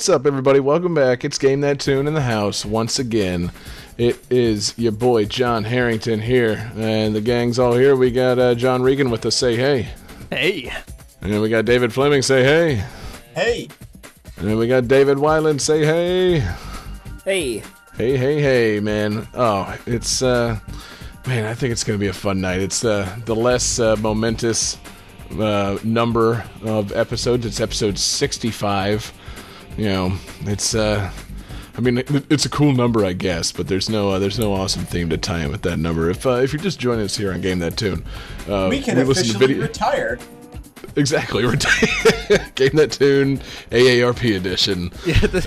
What's up, everybody? Welcome back. It's Game That Tune in the house once again. It is your boy John Harrington here, and the gang's all here. We got uh, John Regan with us. Say hey, Hey. and then we got David Fleming. Say hey, Hey, and then we got David Weiland. Say hey, Hey. hey, hey, hey, man. Oh, it's uh, man. I think it's gonna be a fun night. It's uh, the less uh, momentous uh, number of episodes. It's episode sixty-five. You know, it's uh, I mean, it's a cool number, I guess, but there's no uh, there's no awesome theme to tie in with that number. If uh, if you're just joining us here on Game That Tune, uh, we can listen to officially video- retire. exactly. We're Game That Tune AARP edition. Yeah, the,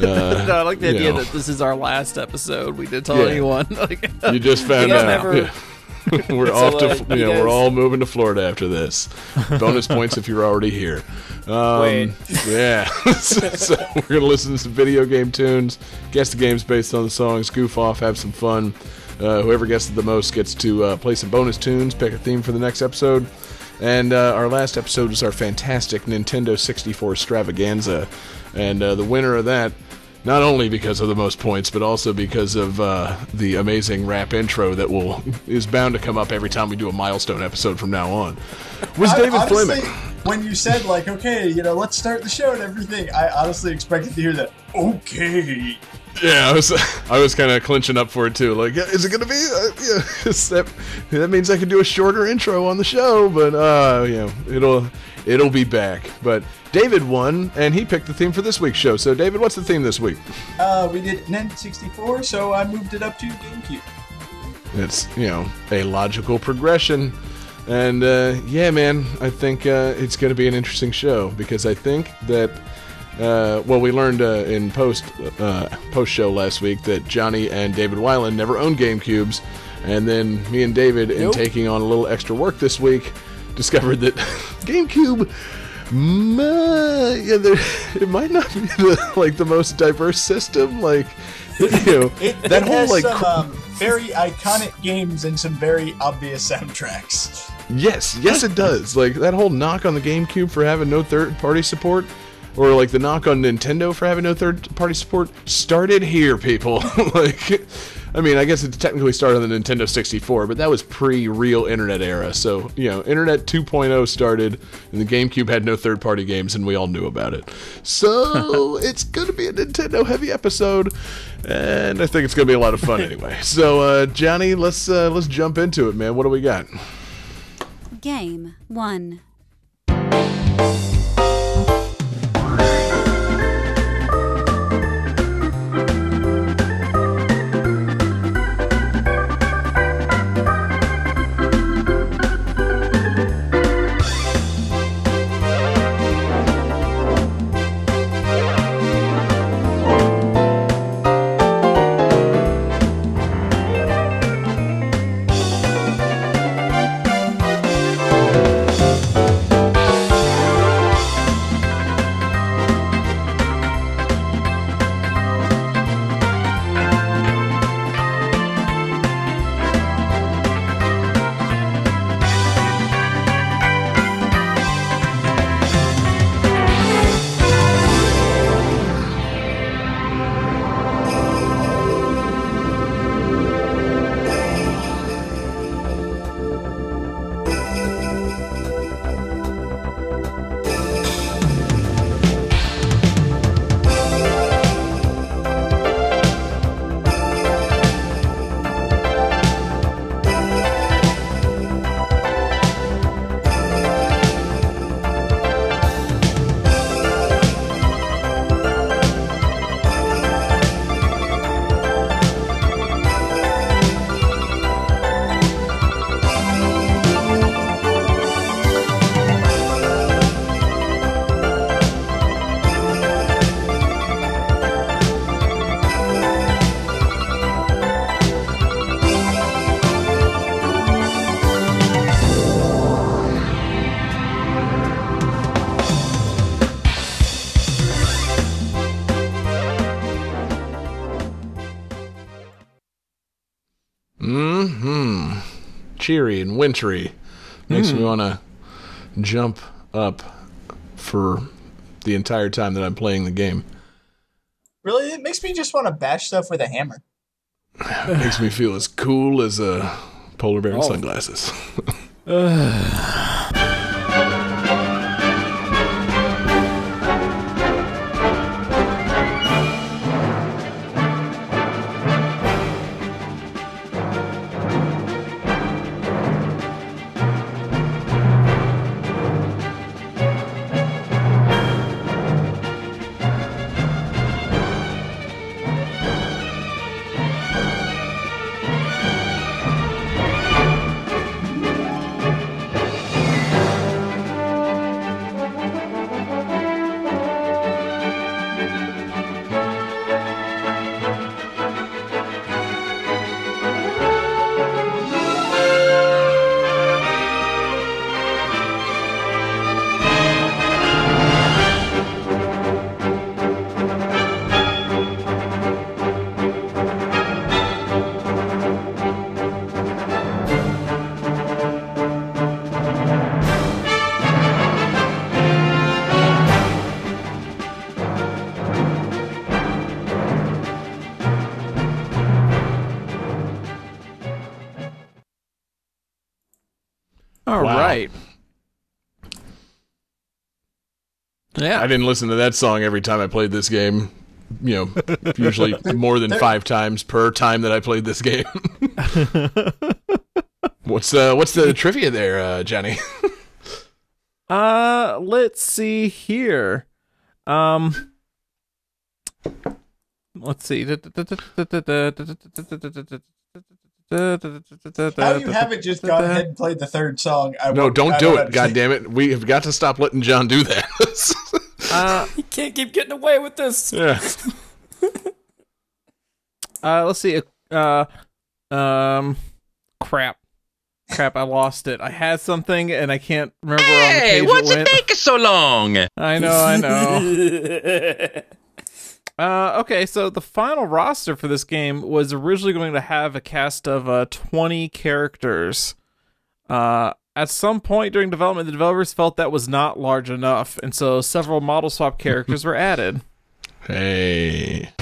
Uh, no, I like the idea know. that this is our last episode. We didn't tell Yeah. anyone. Like, You just found Yeah, out. never- Yeah. we're So, off uh, to you you know we're all moving to Florida after this. Bonus points if you're already here. Um, Yeah, so, so we're gonna listen to some video game tunes, guess the games based on the songs, goof off, have some fun. Uh, whoever guesses the most gets to uh, play some bonus tunes, pick a theme for the next episode. And uh, our last episode was our fantastic Nintendo 64 extravaganza, and uh, the winner of that not only because of the most points, but also because of uh, the amazing rap intro that will is bound to come up every time we do a milestone episode from now on. Was I- David honestly, Fleming? when you said like, okay, you know, let's start the show and everything, I honestly expected to hear that. Okay, Yeah, I was I was kind of clinching up for it too. Like, is it gonna be? Uh, yeah, that that means I can do a shorter intro on the show, but uh, you know, it'll it'll be back. But David won, and he picked the theme for this week's show. So, David, what's the theme this week? uh, we did N64, so I moved it up to GameCube. It's you know a logical progression, and uh, yeah, man, I think uh, it's going to be an interesting show because I think that uh, well, we learned uh, in post uh, post show last week that Johnny and David Weiland never owned GameCubes, and then me and David, in taking on a little extra work this week, discovered that GameCube. mm, yeah, there, it might not be the like the most diverse system. Like, you know, It, that it whole has like some um, very iconic games and some very obvious soundtracks. Yes, yes, it does. Like that whole knock on the GameCube for having no third-party support, or like the knock on Nintendo for having no third-party support, started here, people. like, I mean, I guess it technically started on the Nintendo 64, but that was pre-real internet era. So you know, Internet 2.0 started, and the GameCube had no third-party games, and we all knew about it. So it's gonna be a Nintendo-heavy episode, and I think it's gonna be a lot of fun anyway. So uh, Johnny, let's uh, let's jump into it, man. What do we got? Game 1. Cheery and wintry. Makes me hmm. want to jump up for the entire time that I'm playing the game. Really, it makes me just want to bash stuff with a hammer. Makes me feel as cool as a polar bear in sunglasses. All I didn't listen to that song every time I played this game. You know, usually more than five times per time that I played this game. what's uh what's the trivia there, uh, Jenny? Uh, let's see here. Um, let's see. How you haven't just gone ahead and played the third song? I No, don't I do it. understand. God damn it. We have got to stop letting John do that. Uh, You can't keep getting away with this. yeah. uh, let's see. Uh, um, crap, crap. I lost it. I had something and I can't remember on the Hey, page what's it it taking so long? I know, I know. Uh, okay, so the final roster for this game was originally going to have a cast of uh, 20 characters. Uh, at some point during development, the developers felt that was not large enough, and so several model swap characters were added. Hey.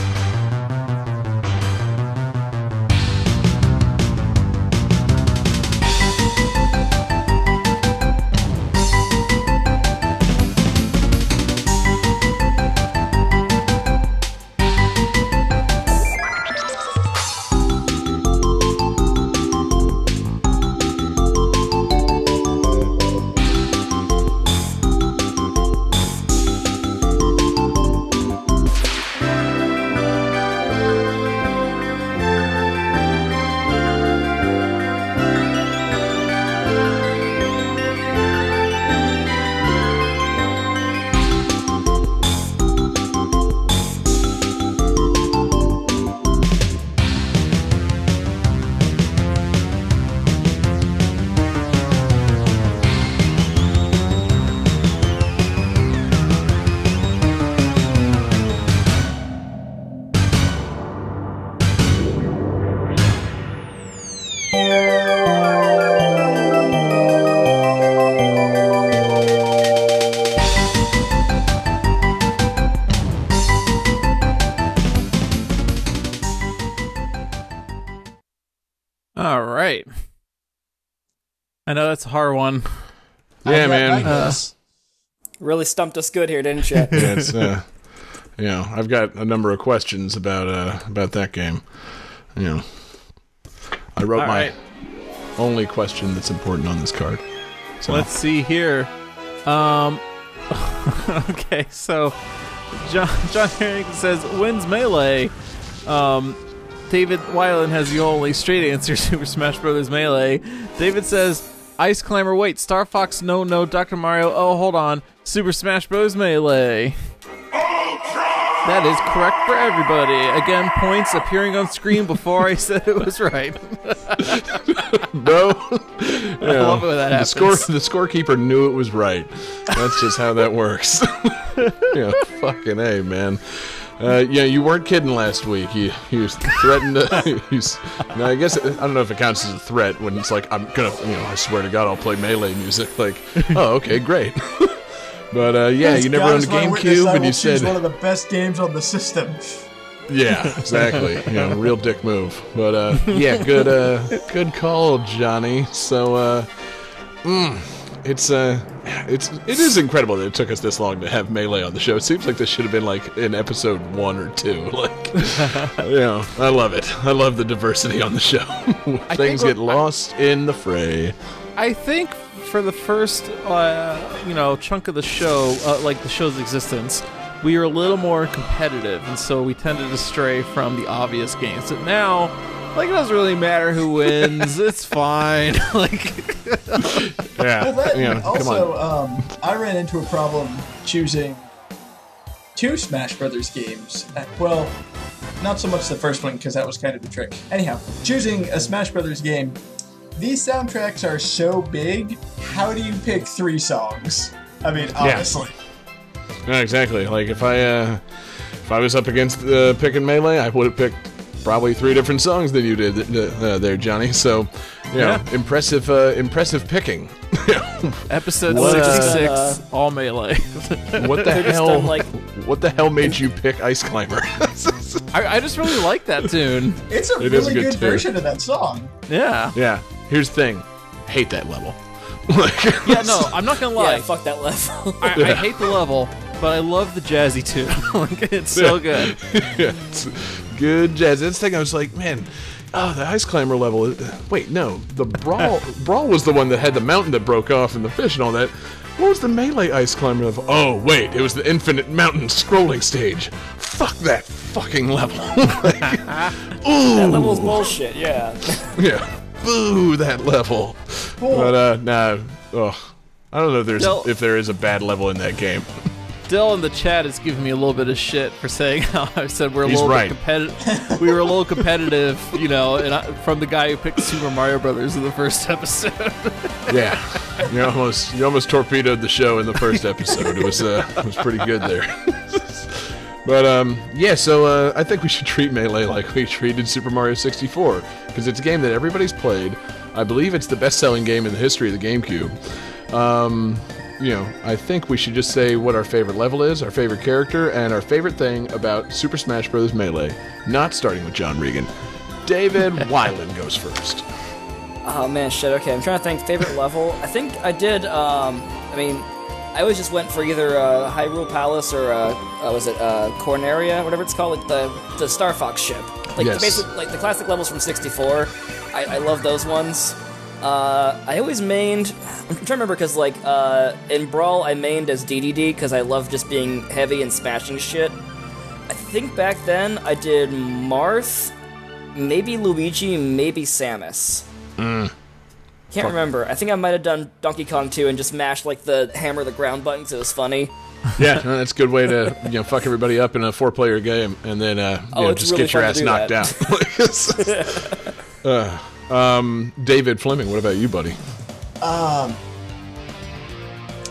I know that's a hard one. Yeah, got- man. I guess. really stumped us good here, didn't you? Yeah, it's uh, you know, I've got a number of questions about uh about that game. You know, I wrote All my right. only question that's important on this card. So Let's see here. Um. okay, so John John Harrington says wins melee. Um, David Weiland has the only straight answer: Super Smash Brothers Melee. David says Ice Climber. Wait, Star Fox. No, no. Doctor Mario. Oh, hold on. Super Smash Bros. Melee. That is correct for everybody. Again, points appearing on screen before I said it was right. bro, I love it when that the happens. score the scorekeeper knew it was right. That's just how that works. yeah, fucking a man. Uh, yeah, you weren't kidding last week. You you threatened. To, you, now I guess I don't know if it counts as a threat when it's like I'm gonna. You know, I swear to God, I'll play melee music. Like, oh, okay, great. but uh, yeah, As you never owned a is my witness, GameCube, and you said, one of the best games on the system. yeah, exactly. You know, real dick move. But uh, yeah, good uh, good call, Johnny. So uh, mm, it's uh, it's it is incredible that it took us this long to have melee on the show. It seems like this should have been like in episode one or two. Like, you know, I love it. I love the diversity on the show. Things get lost in the fray. I think for the first, uh, you know, chunk of the show, uh, like the show's existence, we were a little more competitive, and so we tended to stray from the obvious games. But now, like, it doesn't really matter who wins. it's fine. like, Yeah, Well, that, you know, come on. also, um, I ran into a problem choosing two Smash Brothers games. Uh, Well, not so much the first one because that was kind of a trick. Anyhow, choosing a Smash Brothers game. These soundtracks are so big. How do you pick three songs? I mean, honestly. Yeah, exactly. Like if I uh, if I was up against uh, picking melee, I would have picked probably three different songs than you did uh, there, Johnny. So, you know, Yeah. impressive, uh, impressive picking. episode What, uh, 66, uh, all melee. what the hell? done, like- what the hell made you pick Ice Climber? I, I just really like that tune. It's a It is really a good good, version of that song. Yeah. yeah. Here's the thing. Hate that level. like, Yeah, no, I'm not gonna lie. Yeah, fuck that level. I, I hate the level, but I love the jazzy tune. like, it's so good. yeah, it's good jazz. That's the thing. I was like, man, oh, the ice climber level. is- Wait, no, the brawl. brawl was the one that had the mountain that broke off and the fish and all that. What was the melee ice climber level? Oh, wait, it was the infinite mountain scrolling stage. Fuck that fucking level. Like, ooh, that level's bullshit. Yeah. yeah, boo that level. But uh, nah, ugh. I don't know if there's Del- if there is a bad level in that game. Dill in the chat is giving me a little bit of shit for saying how I said we're a He's little right. bit competitive. we were a little competitive, you know, and I, from the guy who picked Super Mario Brothers in the first episode. Yeah, you almost you almost torpedoed the show in the first episode. It was uh, it was pretty good there. but um, yeah, so uh, I think we should treat Melee like we treated Super Mario 64 because it's a game that everybody's played. I believe it's the best-selling game in the history of the GameCube. Um, you know, I think we should just say what our favorite level is, our favorite character, and our favorite thing about Super Smash Bros. Melee. Not starting with John Regan. David Weiland goes first. Oh man, shit. Okay, I'm trying to think. Favorite level? I think I did. Um, I mean, I always just went for either uh, Hyrule Palace or uh, uh, was it uh, Corneria, whatever it's called, like the the Star Fox ship. Like Yes. the basic, like the classic levels from '64. I, I love those ones. Uh, I always mained. I'm trying to remember because like uh, in Brawl, I mained as DDD because I love just being heavy and smashing shit. I think back then I did Marth, maybe Luigi, maybe Samus. Can't remember. I think I might have done Donkey Kong 2 and just mashed like the hammer the ground button 'cause it was funny. Yeah, that's a good way to you know fuck everybody up in a four-player game, and then uh, you Oh, know, just really get your ass knocked that. out. uh, um, David Fleming, what about you, buddy? Um,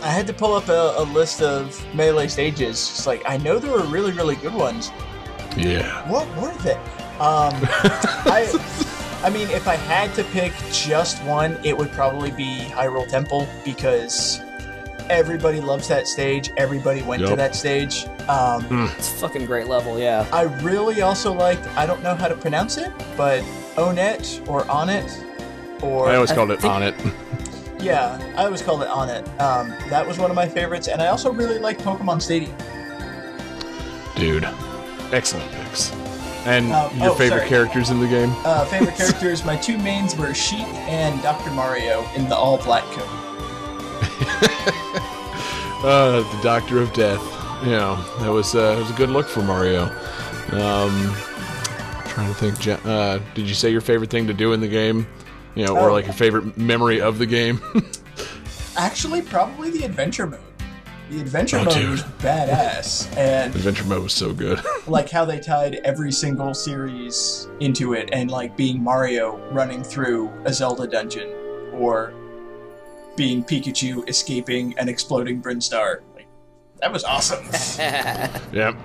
I had to pull up a, a list of melee stages. Just like I know there were really, really good ones. Yeah, What were they? Um, I, I mean, if I had to pick just one, it would probably be Hyrule Temple because everybody loves that stage. Everybody went to that stage. Um, It's a fucking great level, yeah. I really also liked. I don't know how to pronounce it, but Onett or Onett or I always I called it think- on it. yeah, I always called it Onett. Um, that was one of my favorites, and I also really liked Pokemon Stadium. Dude, excellent picks. And Um, your oh, favorite sorry. characters in the game? Uh, favorite characters, my two mains were Sheik and Dr. Mario in the all black coat. Uh, the Doctor of Death. You know, that was uh, that was a good look for Mario. Um, trying to think. Uh, did you say your favorite thing to do in the game? You know, or Oh. like your favorite memory of the game? Actually, probably the adventure mode. The adventure Oh, mode dude. was badass, and Adventure mode was so good. like how they tied every single series into it, and like being Mario running through a Zelda dungeon, or being Pikachu escaping an exploding Brinstar. Like that was awesome. Yep.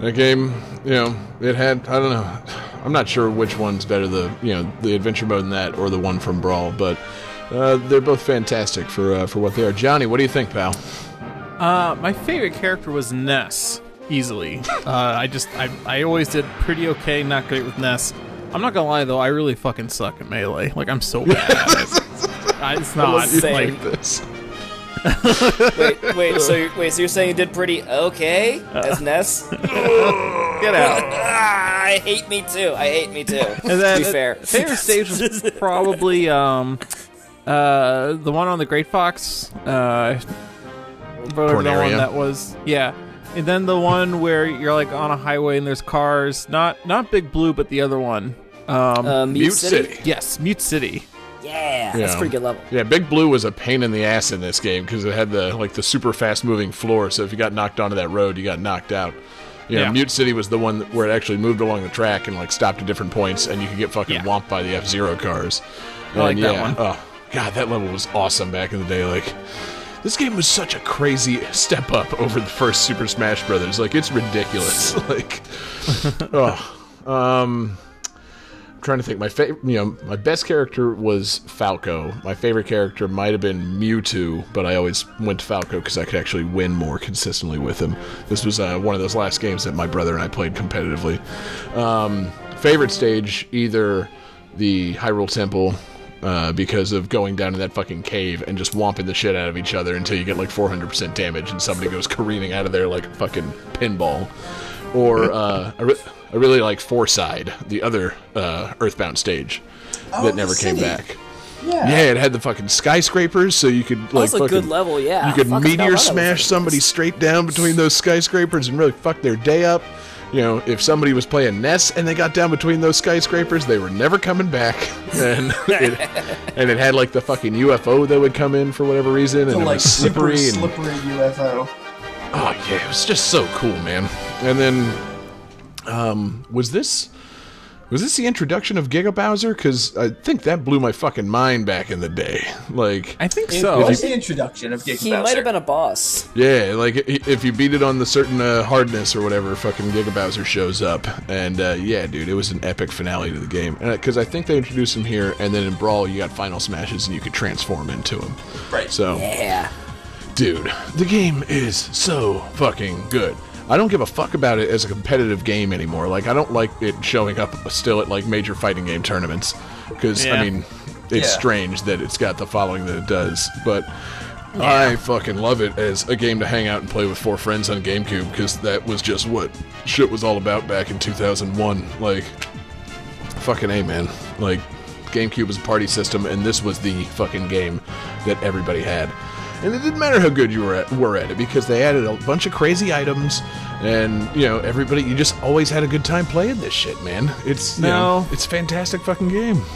That game, you know, it had I don't know. I'm not sure which one's better, the you know the adventure mode in that or the one from Brawl, but uh, they're both fantastic for uh, for what they are. Johnny, what do you think, pal? Uh, my favorite character was Ness, easily. uh, I just, I, I always did pretty okay, not great with Ness. I'm not gonna lie though, I really fucking suck at melee. Like I'm so bad. I- It's not Same. like This. Wait, wait. So, you're, wait. So you're saying you did pretty okay as Ness? get out. ah, I hate me too. I hate me too. And then, to be fair, favorite stage was probably um, uh, the one on the Great Fox. Uh, whatever the one that was. Yeah. And then the one where you're like on a highway and there's cars. Not not Big Blue, but the other one. Um, uh, Mute, Mute City. City. yes, Mute City. Yeah, that's Yeah. a pretty good level. Yeah, Big Blue was a pain in the ass in this game because it had the like the super fast moving floor. So if you got knocked onto that road, you got knocked out. You know, Yeah. Mute City was the one where it actually moved along the track and like stopped at different points, and you could get fucking Yeah. whomped by the F Zero cars. I like And that yeah, one. Oh god, that level was awesome back in the day. Like, this game was such a crazy step up over the first Super Smash Brothers. Like, it's ridiculous. like, oh, um. Trying to think. My favorite, you know, my best character was Falco. My favorite character might have been Mewtwo, but I always went to Falco because I could actually win more consistently with him. This was uh, one of those last games that my brother and I played competitively. Um, favorite stage, either the Hyrule Temple. Uh, because of going down to that fucking cave and just whomping the shit out of each other until you get like 400% damage and somebody goes careening out of there like a fucking pinball or uh, I, re- I really like Fourside, the other uh, Earthbound stage Oh, that the never came city. back. Yeah. Yeah, it had the fucking skyscrapers, so you could like That's a fucking, good level. Yeah, you could Fuck, meteor smash somebody straight down between those skyscrapers and really fuck their day up. You know, if somebody was playing Ness and they got down between those skyscrapers, they were never coming back. And it, and it had like the fucking UFO that would come in for whatever reason, and The, it like was super slippery and slippery UFO. Oh yeah, it was just so cool, man. And then, um, was this was this the introduction of Giga Bowser? Because I think that blew my fucking mind back in the day. Like, I think It so. was the introduction of Giga He Bowser. might have been a boss. yeah, like if you beat it on the certain uh, hardness or whatever, fucking Giga Bowser shows up. And uh, yeah, dude, it was an epic finale to the game. Because I think they introduced him here, and then in Brawl you got Final Smashes, and you could transform into him. Right. So. Yeah. Dude, the game is so fucking good. I don't give a fuck about it as a competitive game anymore. Like, I don't like it showing up still at like major fighting game tournaments because Yeah. I mean, it's Yeah. strange that it's got the following that it does. But I fucking love it as a game to hang out and play with four friends on GameCube because that was just what shit was all about back in 2001. Like, fucking a man. Like, GameCube was a party system, and this was the fucking game that everybody had. And it didn't matter how good you were at, were at it because they added a bunch of crazy items, and you know everybody. You just always had a good time playing this shit, man. It's you know, No. it's a fantastic fucking game.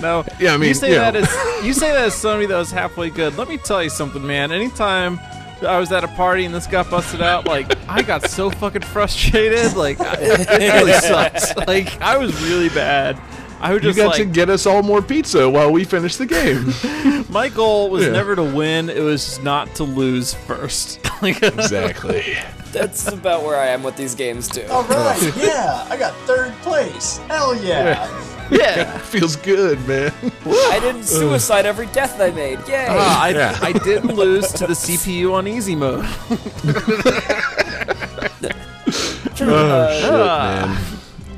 No. Yeah, I mean, you say you that know. as you say that as somebody that was halfway good. Let me tell you something, man. Anytime I was at a party and this got busted out, like I got so fucking frustrated. Like it really sucks. Like I was really bad. I would You just got like to get us all more pizza while we finish the game. my goal was Yeah. never to win. It was not to lose first. like, exactly. That's about where I am with these games too. All right, yeah, I got third place. Hell yeah! yeah. Feels good, man. I didn't suicide every death I made. Yay! Ah, I, Yeah. I didn't lose to the CPU on easy mode. Oh shit, Ah. man.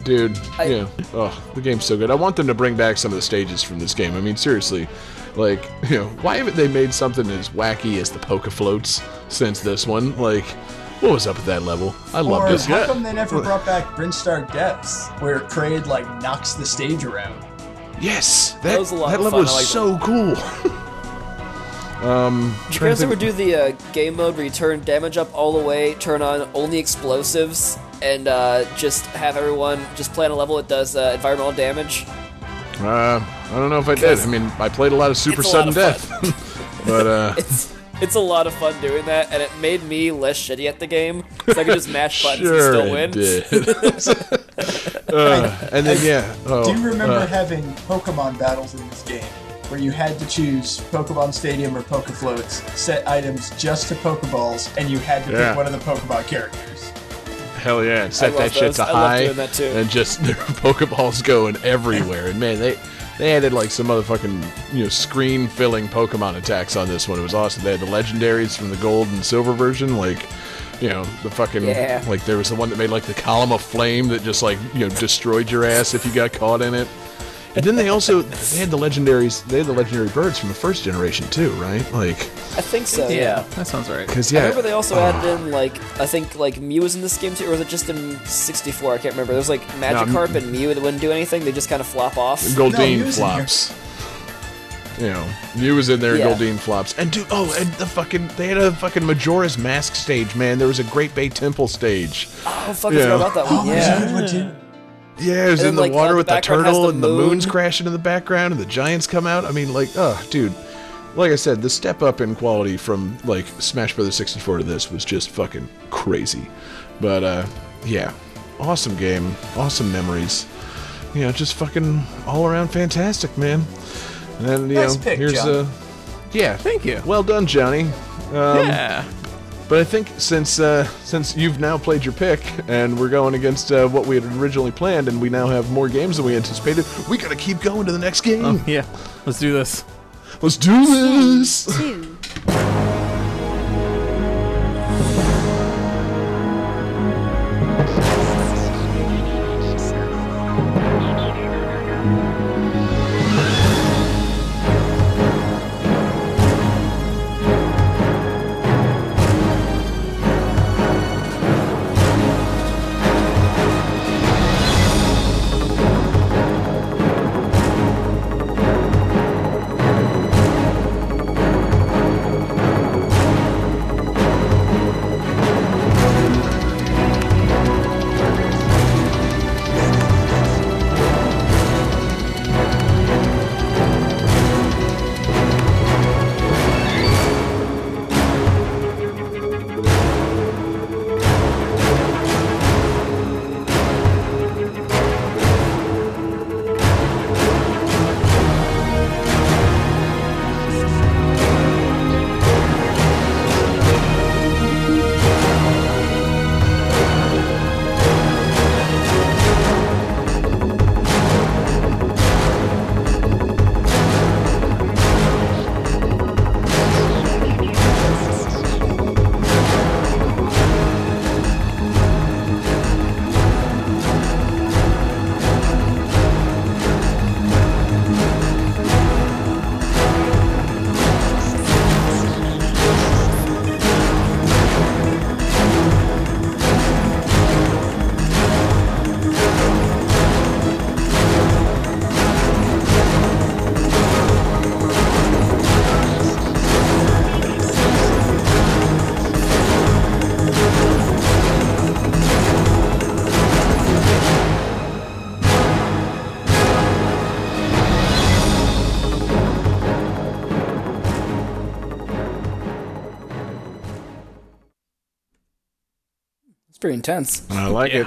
Dude, I- yeah. Oh, the game's so good. I want them to bring back some of the stages from this game. I mean, seriously, like, you know, why haven't they made something as wacky as the Poke Floats since this one? Like, what was up with that level? I love loved it. how come they never brought back Brinstar Depths, where Kraid like knocks the stage around? Yes, that, That was a lot that of level fun. is I like so cool. um, Did you guys to ever think- do the uh, game mode where you turn damage up all the way, turn on only explosives, and uh, just have everyone just play on a level that does uh, environmental damage? Uh, I don't know if I did. I mean, I played a lot of Super It's a lot Sudden of Death, but uh, It's it's a lot of fun doing that, and it made me less shitty at the game, so I could just mash buttons sure and still it win. did. uh, and then yeah, oh, Do you remember uh, having Pokemon battles in this game? Where you had to choose Pokemon Stadium or Pokefloats, set items just to Pokeballs, and you had to Yeah. pick one of the Pokemon characters. Hell yeah! And set that shit those. to I high, doing that too. and just their Pokeballs going everywhere. And man, they they added like some motherfucking you know screen filling Pokemon attacks on this one. It was awesome. They had the legendaries from the gold and silver version, like. You know the fucking Yeah. like there was the one that made like the column of flame that just like you know destroyed your ass if you got caught in it. And then they also they had the legendaries they had the legendary birds from the first generation too, right? Like I think so. Yeah, Yeah. that sounds right. because I yeah, remember they also added ah. in like I think like Mew was in this game too, or was it just in '64? I can't remember. There was like Magikarp and Mew that wouldn't do anything; they just kind of flop off. No, Goldeen Mew's flops. You know, Mew was in there, Yeah. Goldeen flops. And dude, oh, and the fucking, they had a fucking Majora's Mask stage, man. There was a Great Bay Temple stage. Oh fuck, Yeah. I forgot about that one. there's a Yeah. Good one too. Yeah, it was And in the like, water the with the turtle, the and the moon. moon's crashing in the background, and the giants come out. I mean, like, oh, dude. Like I said, the step up in quality from like Smash Brothers 64 to this was just fucking crazy. But uh, yeah, awesome game, awesome memories. You know, just fucking all around fantastic, man. And then you Nice know, pick, here's John. uh, yeah, Thank you. well done, Johnny. Um, yeah. But I think since uh, since you've now played your pick and we're going against uh, what we had originally planned, and we now have more games than we anticipated, we gotta keep going to the next game. Oh, yeah. Let's do this. Let's do this. Two. It's pretty intense. I like Yeah. it.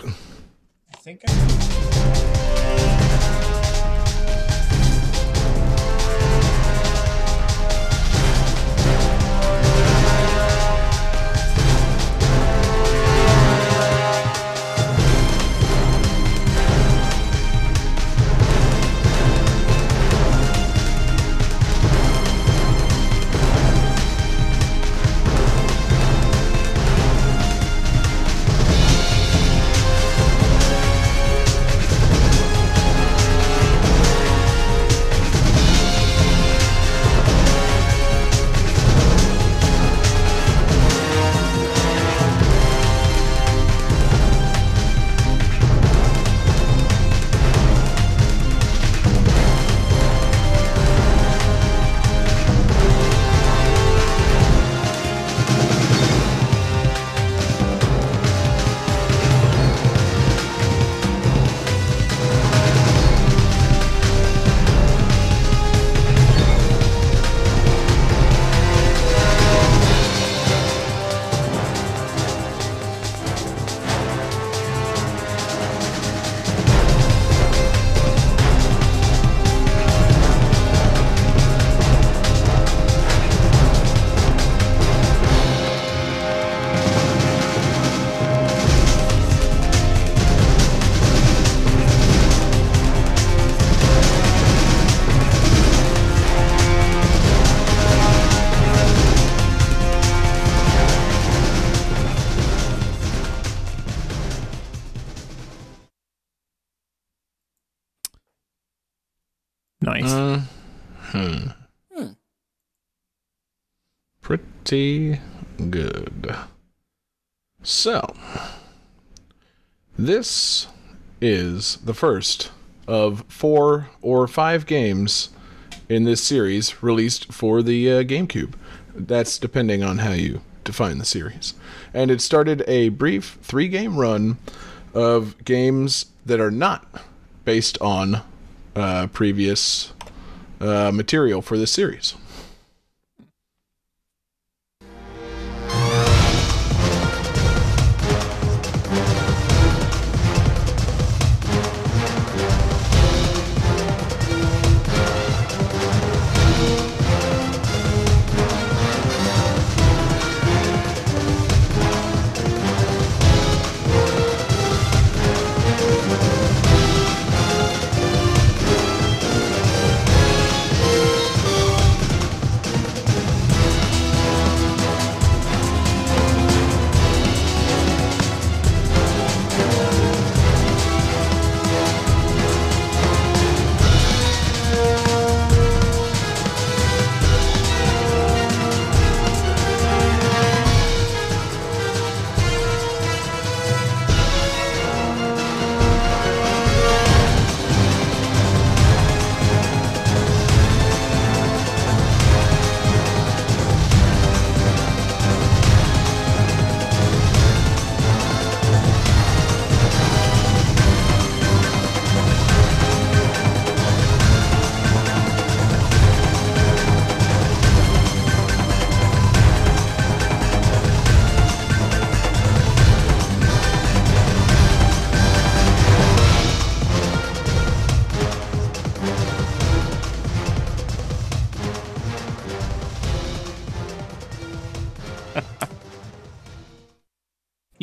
Pretty good. So, this is the first of four or five games in this series released for the uh, GameCube. That's depending on how you define the series. And it started a brief three game run of games that are not based on uh, previous uh, material for this series.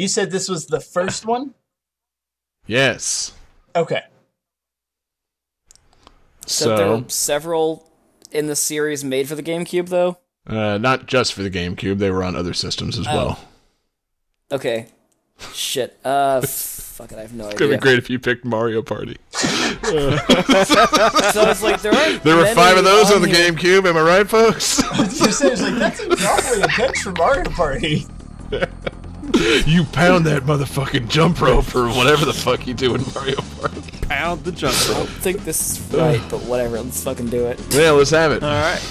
You said this was the first one? Yes. Okay. So, there were several in the series made for the GameCube, though. uh, not just for the GameCube, they were on other systems as Oh. well. Okay. Shit. Uh, fuck it. I have no it's idea. It'd be great if you picked Mario Party. So it's like there aren't. There were many five of those on the here. GameCube, am I right, folks? I was gonna say, it's like, that's awfully intense for Mario Party. you pound that motherfucking jump rope or whatever the fuck you do in Mario Party. Pound the jump I rope. don't think this is right, but whatever. Let's fucking do it. Yeah, let's have it. All right.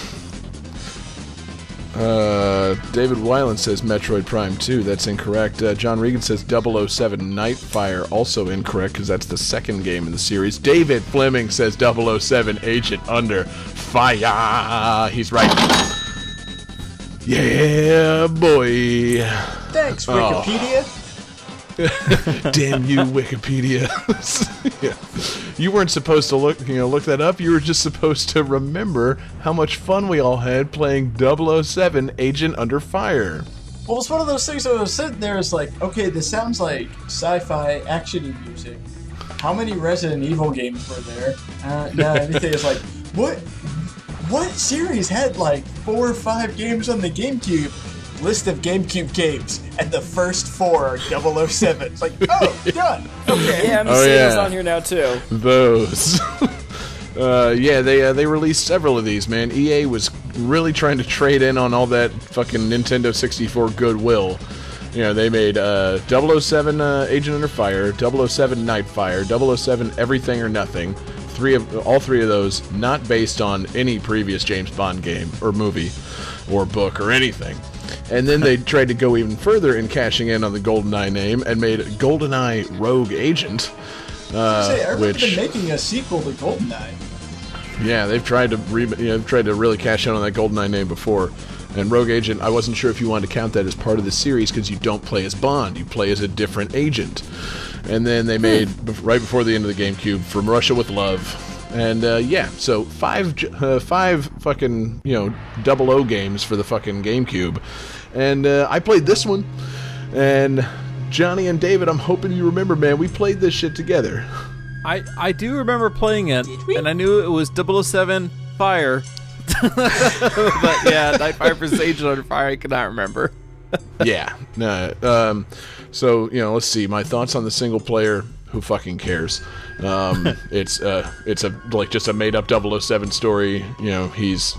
Uh, David Weiland says Metroid Prime 2. That's incorrect. Uh, John Regan says 007 Nightfire. Also incorrect because that's the second game in the series. David Fleming says 007 Agent Under Fire. He's right. Yeah, boy. Thanks, Oh. Wikipedia. Damn you, Wikipedia. yeah. You weren't supposed to look, you know, look that up. You were just supposed to remember how much fun we all had playing 007 Agent Under Fire. Well, it's one of those things that I was sitting there, it's like, okay, this sounds like sci-fi action music. How many Resident Evil games were there? Uh, now everything is like, what? What series had like four or five games on the GameCube? List of GameCube games, and the first four are 007. It's like, oh, done. Okay. Yeah, I'm Oh, seeing this yeah. on here now too. Those. uh, yeah, they uh, they released several of these. Man, EA was really trying to trade in on all that fucking Nintendo 64 goodwill. You know, they made uh, 007 uh, Agent Under Fire, 007 Nightfire, 007 Everything or Nothing. Three of all three of those not based on any previous James Bond game or movie or book or anything. And then they tried to go even further in cashing in on the GoldenEye name and made GoldenEye Rogue Agent. Uh, Say, I remember which them making a sequel to GoldenEye. yeah, they've tried to re- you know, they've tried to really cash in on that GoldenEye name before. And Rogue Agent, I wasn't sure if you wanted to count that as part of the series because you don't play as Bond, you play as a different agent. And then they made right before the end of the GameCube From Russia with Love. And uh, yeah, so five uh, five fucking you know double O games for the fucking GameCube, and uh, I played this one. And Johnny and David, I'm hoping you remember, man, we played this shit together. I, I do remember playing it, and I knew it was 007 Fire. but yeah, Nightfire vs. Agent Under Fire, I cannot remember. Yeah. No. Um, so you know, let's see. My thoughts on the single player. who fucking cares? Um, it's uh, it's a like just a made up 007 story. You know, he's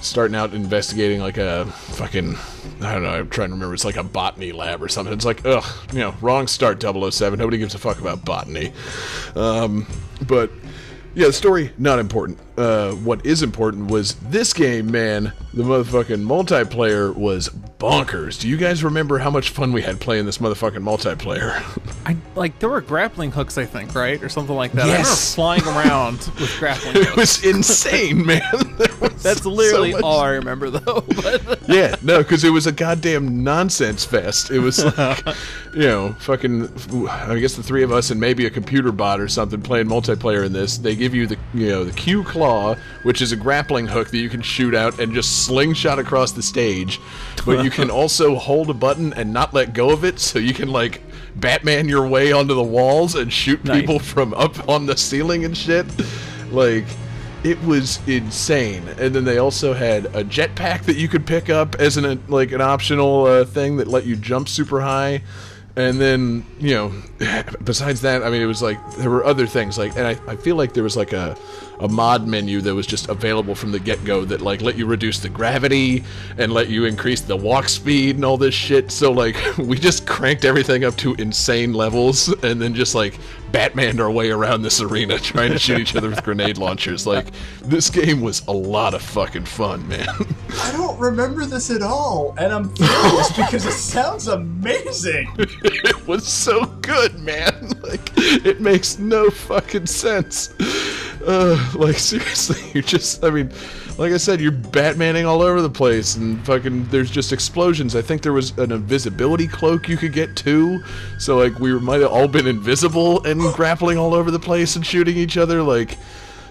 starting out investigating like a fucking I don't know. I'm trying to remember. It's like a botany lab or something. It's like ugh, you know, wrong start 007. Nobody gives a fuck about botany. Um, but yeah, the story not important. Uh, what is important was this game, man. The motherfucking multiplayer was bonkers. Do you guys remember how much fun we had playing this motherfucking multiplayer? I like there were grappling hooks, I think, right, or something like that. I remember Yes. flying around with grappling Hooks. it was insane, man. Was That's so literally much- all I remember, though. But Yeah, no, because it was a goddamn nonsense fest. It was like, you know, fucking. I guess the three of us and maybe a computer bot or something playing multiplayer in this. They give you the, you know, the Q claw, which is a grappling hook that you can shoot out and just slingshot across the stage. But you can also hold a button and not let go of it, so you can like Batman your way onto the walls and shoot Nice. people from up on the ceiling and shit. Like it was insane. And then they also had a jetpack that you could pick up as an like an optional uh, thing that let you jump super high. And then you know, besides that, I mean, it was like there were other things like, and I, I feel like there was like a a mod menu that was just available from the get go that like let you reduce the gravity and let you increase the walk speed and all this shit. So like we just cranked everything up to insane levels and then just like Batman our way around this arena trying to shoot each other with grenade launchers. Like this game was a lot of fucking fun, man. I don't remember this at all, and I'm furious because it sounds amazing. it was so good, man. Like it makes no fucking sense. Uh, like seriously, you're just I mean, like I said, you're Batmaning all over the place, and fucking there's just explosions. I think there was an invisibility cloak you could get too, so like we might have all been invisible and grappling all over the place and shooting each other. Like,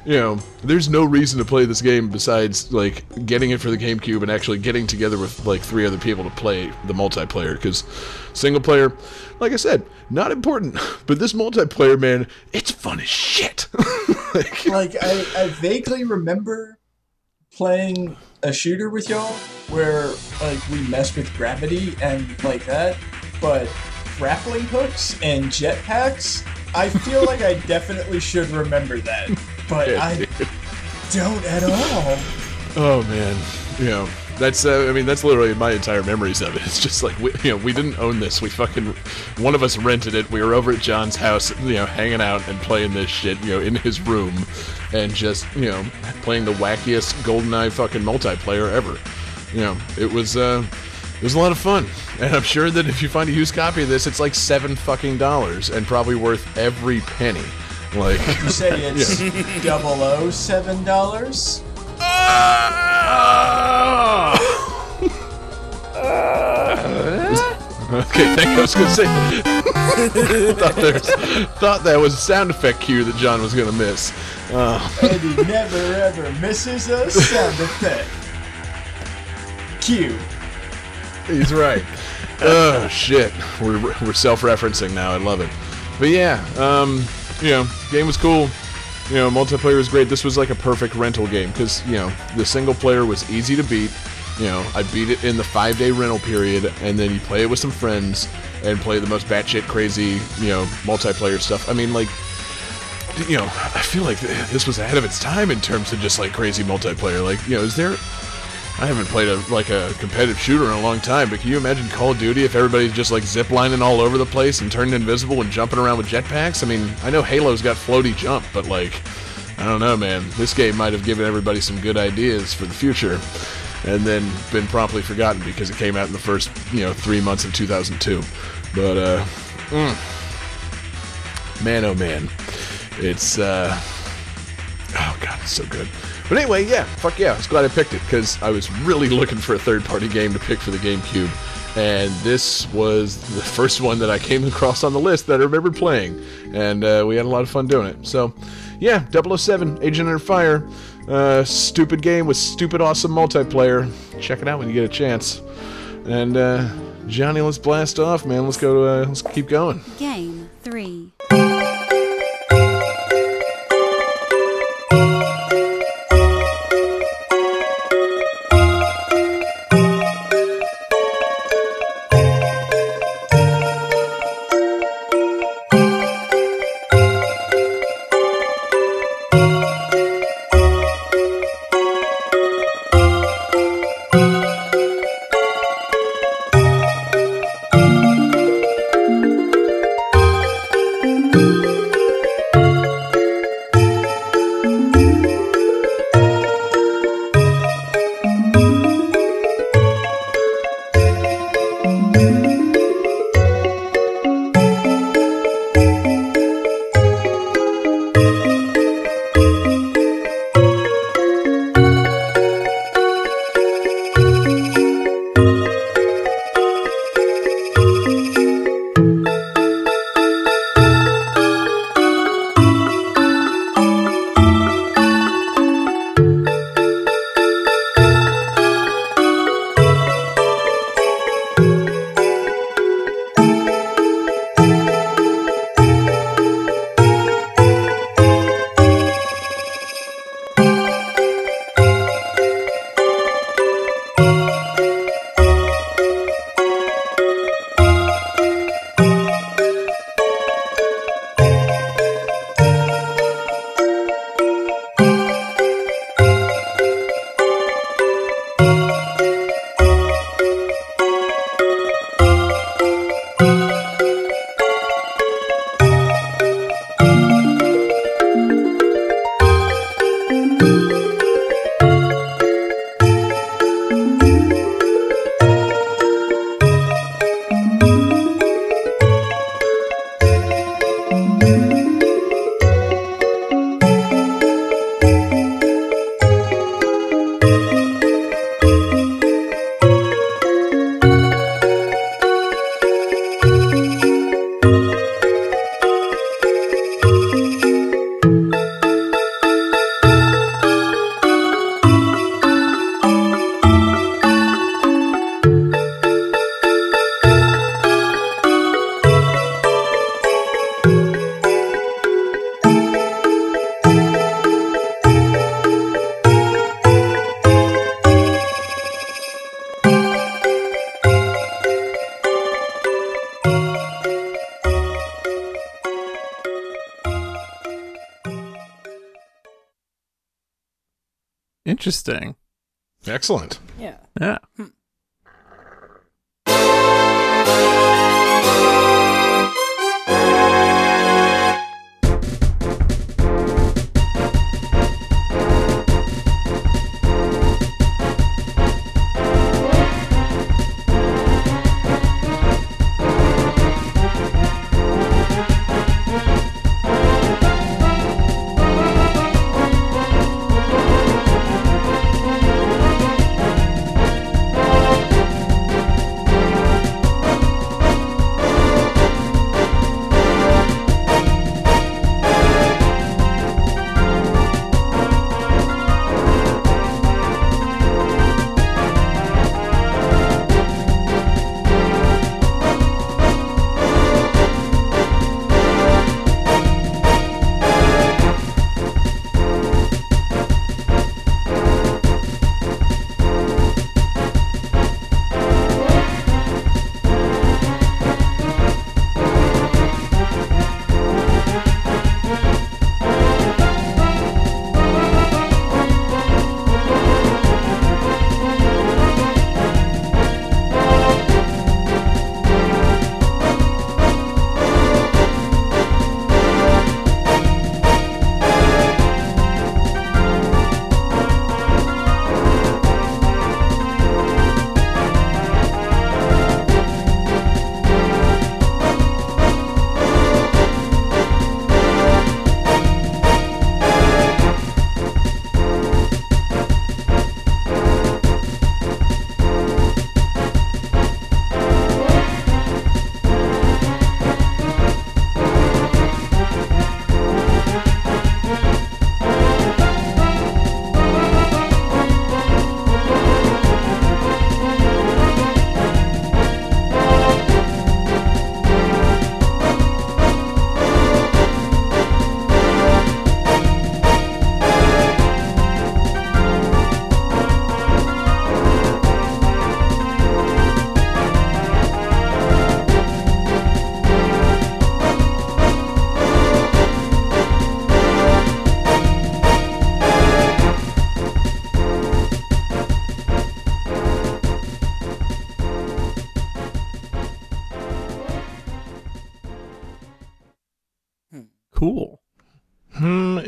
you know, there's no reason to play this game besides like getting it for the GameCube and actually getting together with like three other people to play the multiplayer. Because single player, like I said, not important. But this multiplayer, man, it's fun as shit. like, Like I, I vaguely remember playing a shooter with y'all where like we messed with gravity and like that, but grappling hooks and jetpacks, I feel like I definitely should remember that, but I don't at all. Oh man, you know that's uh, I mean that's literally my entire memories of it. It's just like we, you know we didn't own this. We fucking one of us rented it. We were over at John's house, you know, hanging out and playing this shit, you know, in his room, and just you know playing the wackiest GoldenEye fucking multiplayer ever. You know, it was uh, it was a lot of fun, and I'm sure that if you find a used copy of this, it's like seven fucking dollars and probably worth every penny. Like. You say it's double O seven dollars? Okay, thank you. I was gonna say. thought, there was, thought that was a sound effect cue that John was gonna miss. Uh, And he never ever misses a sound effect. Cue. he's right. oh shit, we're we're self-referencing now. I love it. But yeah, um, you know, game was cool. You know, multiplayer was great. This was like a perfect rental game because you know the single player was easy to beat. You know, I beat it in the five day rental period, and then you play it with some friends and play the most batshit crazy, you know, multiplayer stuff. I mean, like, you know, I feel like th- this was ahead of its time in terms of just like crazy multiplayer. Like, you know, is there? I haven't played a like a competitive shooter in a long time, but can you imagine Call of Duty if everybody's just like ziplining all over the place and turning invisible and jumping around with jetpacks? I mean, I know Halo's got floaty jump, but like, I don't know, man. This game might have given everybody some good ideas for the future, and then been promptly forgotten because it came out in the first you know three months of 2002. But uh, mm. man, oh man, it's uh, oh god, it's so good. But anyway, yeah, fuck yeah, I was glad I picked it because I was really looking for a third-party game to pick for the GameCube, and this was the first one that I came across on the list that I remembered playing, and uh, we had a lot of fun doing it. So, yeah, 007, Agent Under Fire, uh, stupid game with stupid awesome multiplayer. Check it out when you get a chance. And uh, Johnny, let's blast off, man. Let's go. To, uh, let's keep going. Game 3. Interesting. Excellent. Yeah. Yeah. cool.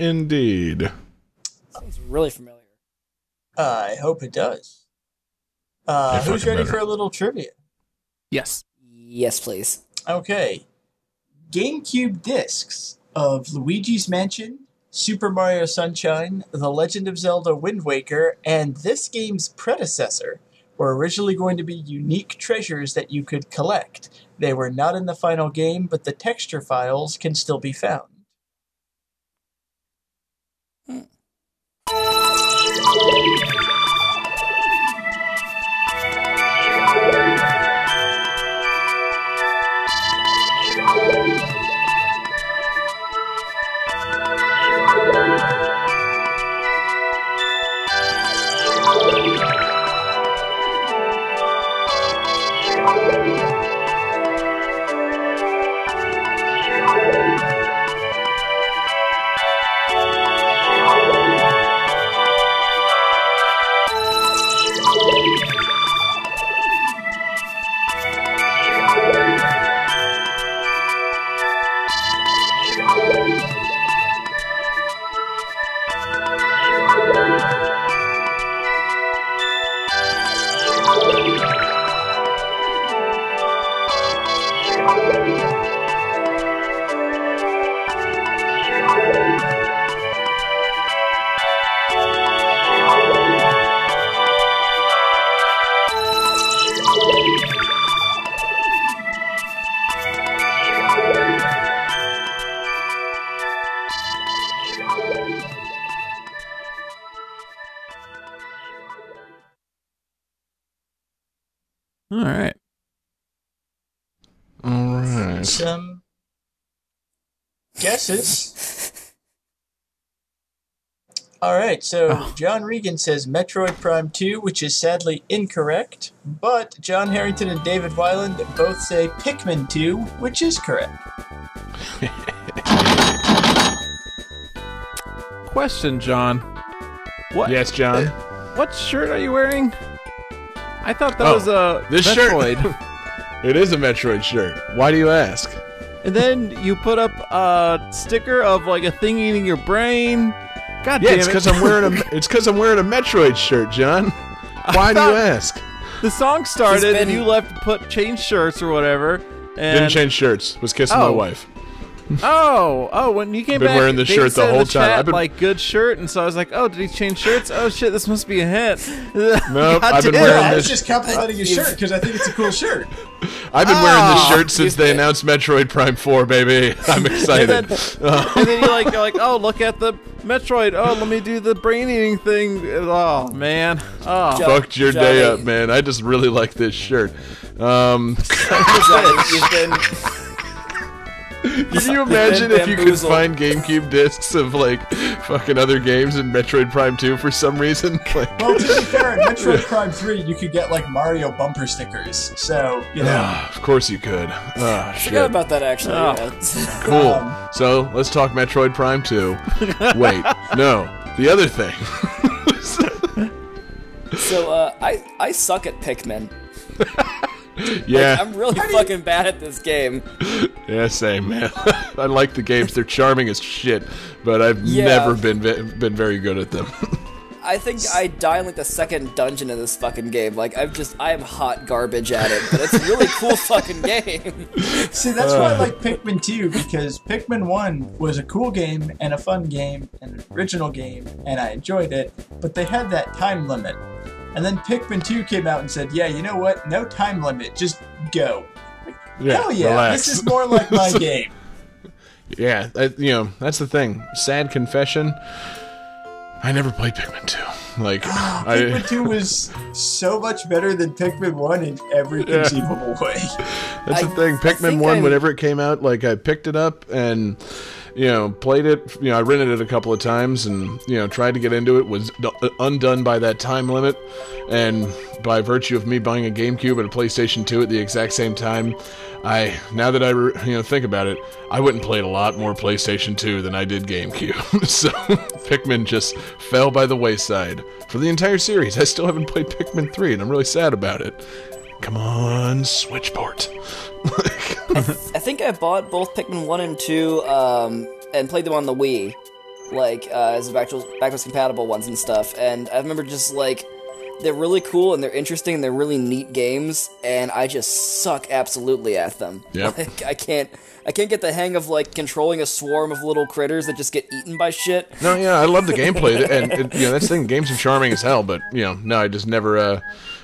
Indeed. Sounds really familiar. I hope it does. Uh, who's ready better. for a little trivia? Yes. Yes, please. Okay. GameCube discs of Luigi's Mansion, Super Mario Sunshine, The Legend of Zelda Wind Waker, and this game's predecessor were originally going to be unique treasures that you could collect. They were not in the final game, but the texture files can still be found. All guesses. All right, so Oh. John Regan says Metroid Prime 2, which is sadly incorrect, but John Harrington and David Weiland both say Pikmin 2, which is correct. Question, John. What? Yes, John. What shirt are you wearing? I thought that Oh, was a this shirt. Metroid. It is a Metroid shirt. Why do you ask? And then you put up a sticker of like a thing eating your brain. God Yeah, damn it's it! because I'm wearing a. It's because I'm wearing a Metroid shirt, John. Why do you ask? the song started He's and you left put change shirts or whatever. And Didn't change shirts. Was kissing my Oh. wife. Oh, oh! When you came Been back, wearing the Dave shirt the said in whole the time. Chat, I've been- like good shirt, and so I was like, "Oh, did he change shirts? Oh shit, this must be a hint." Nope, I've been damn. wearing I this- was just complimenting his shirt because I think it's a cool shirt. I've been wearing this shirt since they announced Metroid Prime 4, baby. I'm excited. And then, and then you're like, you're like, oh, look at the Metroid. Oh, let me do the brain eating thing. Oh man. Oh, Jo- Fucked your day Johnny. up, man. I just really like this shirt. Um, Johnny, you've been can you imagine if you could find GameCube discs of like fucking other games in Metroid Prime 2 for some reason? Like, Well, to be fair, in Metroid Prime 3, you could get like Mario bumper stickers. So, you know. ah, of course you could. Ah, forgot shit. about that actually. Oh. yeah. Cool. Um, so let's talk Metroid Prime 2. Wait, no, the other thing. so uh, I I suck at Pikmin. Yeah, I'm really fucking bad at this game. yeah, same man. I like the games; they're charming as shit, but I've Yeah. never been ve- been very good at them. I think I die in like the second dungeon of this fucking game. Like I'm just I am hot garbage at it, but it's a really cool fucking game. See, that's why I uh. like Pikmin 2, because Pikmin 1 was a cool game and a fun game and an original game, and I enjoyed it, but they had that time limit. And then Pikmin 2 came out and said, yeah, you know what? No time limit, just go. yeah, Hell yeah, relax. this is more like my game. yeah, I, you know that's the thing. Sad confession. I never played Pikmin 2. Like, ah, Pikmin I, 2 was so much better than Pikmin 1 in every Yeah. conceivable way. That's the thing. I Pikmin One, I- whenever it came out, like I picked it up and you know played it. You know, I rented it a couple of times and you know tried to get into it. Was uh, undone by that time limit, and by virtue of me buying a GameCube and a PlayStation Two at the exact same time, I now that I you know think about it, I went and played a lot more PlayStation Two than I did GameCube. so Pikmin just fell by the wayside for the entire series. I still haven't played Pikmin Three, and I'm really sad about it. Come on, Switchport. I think I bought both Pikmin 1 and 2 um, and played them on the Wii, like uh, as backwards, backwards compatible ones and stuff. And I remember just like they're really cool and they're interesting and they're really neat games, and I just suck absolutely at them. Yep. Like, I can't. I can't get the hang of like controlling a swarm of little critters that just get eaten by shit. No, yeah, I love the gameplay, and, and you know that's the thing. Games are charming as hell, but you know, no, I just never, uh,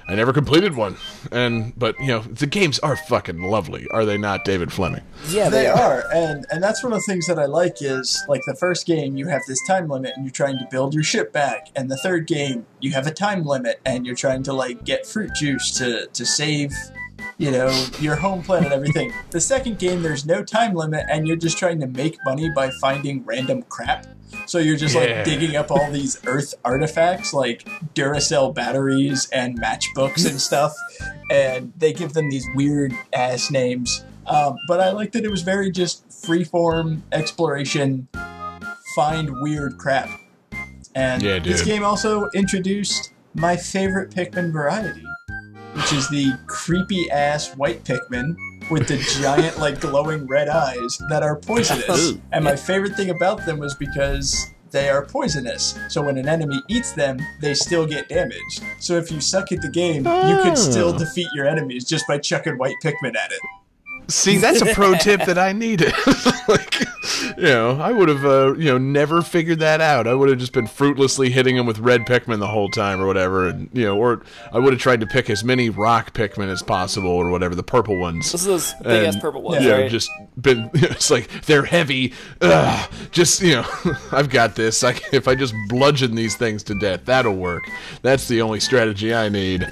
I never completed one. And but you know, the games are fucking lovely, are they not, David Fleming? Yeah, They are, and and that's one of the things that I like is like the first game you have this time limit and you're trying to build your ship back, and the third game you have a time limit and you're trying to like get fruit juice to to save, you know, your home planet and everything. The second game there's no time limit and you're just trying to make money by finding random crap. So you're just Yeah. like digging up all these Earth artifacts like Duracell batteries and matchbooks and stuff, and they give them these weird ass names. Um, but I like that it was very just freeform exploration, find weird crap. And Yeah, this game also introduced my favorite Pikmin variety, which is the creepy ass white Pikmin with the giant, like glowing red eyes that are poisonous. And my favorite thing about them was because they are poisonous. So when an enemy eats them, they still get damaged. So if you suck at the game, you could still Oh. defeat your enemies just by chucking white Pikmin at it. See, that's a pro tip that I needed. like, you know, I would have, uh, you know, never figured that out. I would have just been fruitlessly hitting him with red Pikmin the whole time or whatever, and you know, or I would have tried to pick as many rock Pikmin as possible or whatever, the purple ones. This is those big ass purple ones, know, right? just been. You know, It's like they're heavy. Ugh, just you know, I've got this. I, if I just bludgeon these things to death, that'll work. That's the only strategy I need.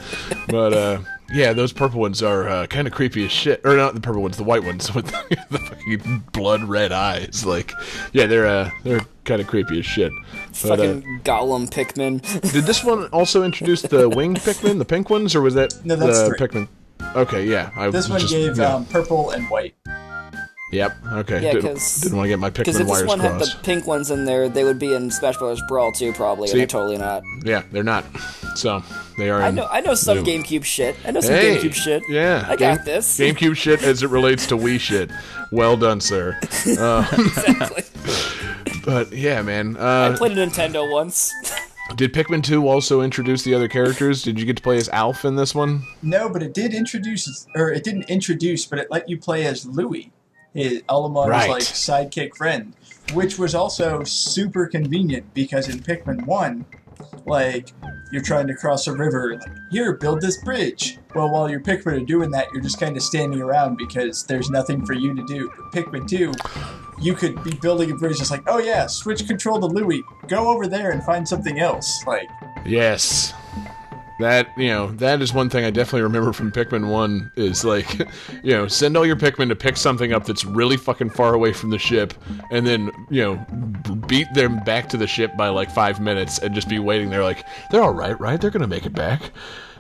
But uh, yeah, those purple ones are uh, kind of creepy as shit. Or not the purple ones, the white ones with the, the fucking blood red eyes. Like, yeah, they're uh, they're kind of creepy as shit. But, uh, Fucking Gollum Pikmin. did this one also introduce the winged Pikmin, the pink ones, or was that No, that's the three. Pikmin? Okay, yeah. I This one just, gave yeah. um, purple and white. Yep. Okay. Yeah, didn't, 'cause- didn't want to get my Pikmin wires crossed. Because if this wires one had the pink ones in there, they would be in Smash Bros. Brawl too, probably. See? and they're totally not. Yeah, they're not. So they are. I know. I know some Blue. GameCube shit. I know some Hey, GameCube shit. Yeah, I got this. GameCube shit as it relates to Wii shit. Well done, sir. Uh, exactly. but yeah, man. I Uh, played a Nintendo once. did Pikmin 2 also introduce the other characters? Did you get to play as Alf in this one? No, but it did introduce, or it didn't introduce, but it let you play as Louie, his Olimar's Right. like sidekick friend, which was also super convenient because in Pikmin One, like you're trying to cross a river, like here, build this bridge. Well, while your Pikmin are doing that, you're just kind of standing around because there's nothing for you to do. But Pikmin Two, you could be building a bridge, just like, oh yeah, switch control to Louie, go over there and find something else, like. Yes. That you know, that is one thing I definitely remember from Pikmin One is like, you know, send all your Pikmin to pick something up that's really fucking far away from the ship, and then you know, beat them back to the ship by like five minutes, and just be waiting there like they're all right, right? They're gonna make it back.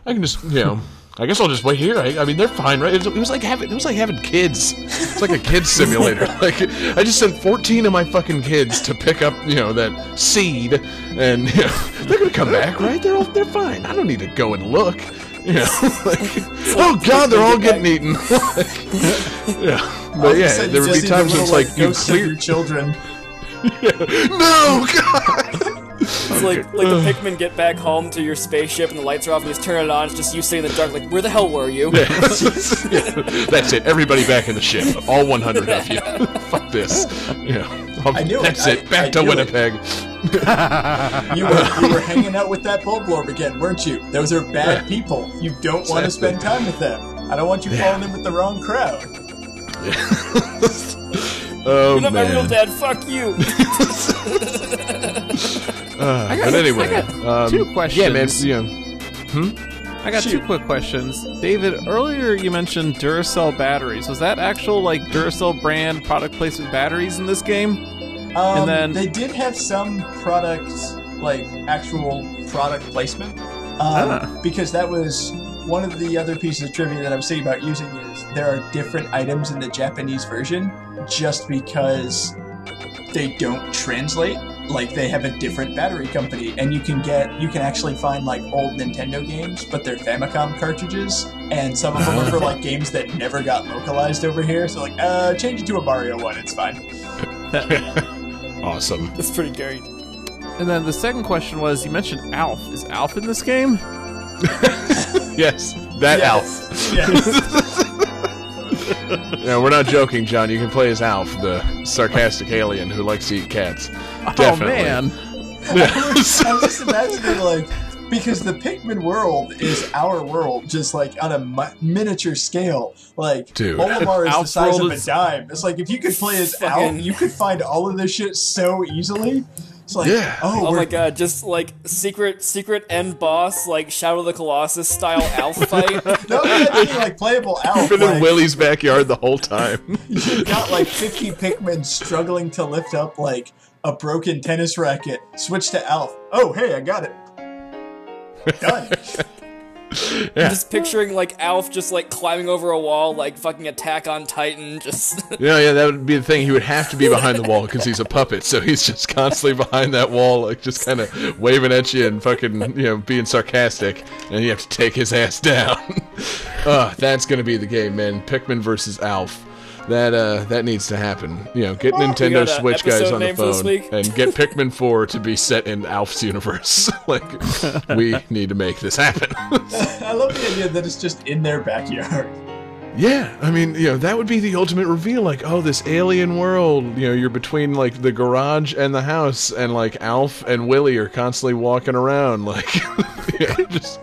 I can just you know. I guess I'll just wait here. I, I mean, they're fine, right? It was, it was like having it was like having kids. It's like a kid simulator. like I just sent 14 of my fucking kids to pick up, you know, that seed, and you know, they're gonna come back, right? They're all they're fine. I don't need to go and look. You know, like, oh god, they're all getting eaten. Like, yeah, but yeah, there would be times when it's like you ghosts clear. your children. Yeah. No, god. It's like like the Pikmin get back home to your spaceship and the lights are off and you just turn it on. It's just you sitting in the dark. Like where the hell were you? Yeah, that's it. Everybody back in the ship. All 100 of you. Fuck this. Yeah. I knew it. That's I- it. Back I to knew it. Winnipeg. You were, you were hanging out with that Bulborb again, weren't you? Those are bad Yeah. people. You don't want to spend time with them. I don't want you falling in with the wrong crowd. Oh You're not my real dad. Fuck you. Uh, I got- but anyway, I got um, two Yeah, man. questions. Yeah. I got two quick questions. David, earlier you mentioned Duracell batteries. Was that actual like Duracell brand product placement batteries in this game? Um, then- they did have some product, like actual product placement, um, Ah. because that was one of the other pieces of trivia that I was thinking about using. Is there are different items in the Japanese version just because they don't translate. Like they have a different battery company, and you can get you can actually find like old Nintendo games, but they're Famicom cartridges, and some of them are for like games that never got localized over here. So like, uh, change it to a Mario one, it's fine. awesome. That's pretty great. And then the second question was, you mentioned Alf. Is Alf in this game? Yes, that Alf. Yes. Yeah, we're not joking, John. You can play as Alf, the sarcastic alien who likes to eat cats. Definitely. Oh man. I'm just imagining like because the Pikmin world is our world, just like on a mi- miniature scale. Like Dude. Olimar is the size of a dime. It's like if you could play as Alf, you could find all of this shit so easily. It's like, Yeah. oh, Oh my god, just like secret secret end boss, like Shadow of the Colossus style Alf fight. no, imagine, like playable Alf. Been in Like, Willie's backyard the whole time. you've got like 50 Pikmin struggling to lift up like a broken tennis racket. Switch to Alf. Oh, hey, I got it. Done. Yeah. Just picturing like Alf just like climbing over a wall, like fucking Attack on Titan. Just Yeah, yeah, that would be the thing. He would have to be behind the wall because he's a puppet, so he's just constantly behind that wall, like just kind of waving at you and fucking, you know, being sarcastic, and you have to take his ass down. uh, that's gonna be the game, man. Pikmin versus Alf. That uh, that needs to happen. You know, get Nintendo got a Switch guys on the name for this phone and get Pikmin 4 to be set in Alf's universe. like, we need to make this happen. I love the idea that it's just in their backyard. Yeah, I mean, you know, that would be the ultimate reveal. Like, oh, this alien world. You know, you're between like the garage and the house, and like Alf and Willie are constantly walking around. Like, yeah, just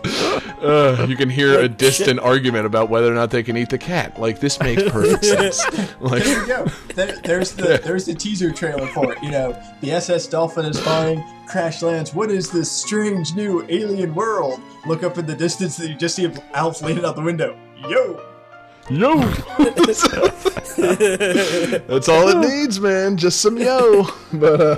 uh, you can hear a distant argument about whether or not they can eat the cat. Like, this makes perfect sense. Like, There you go. There, there's the there's the teaser trailer for it. You know, the SS Dolphin is fine. Crash lands. What is this strange new alien world? Look up in the distance, and you just see Alf leaning out the window. Yo. Yo, that's all it needs, man. Just some yo. But uh,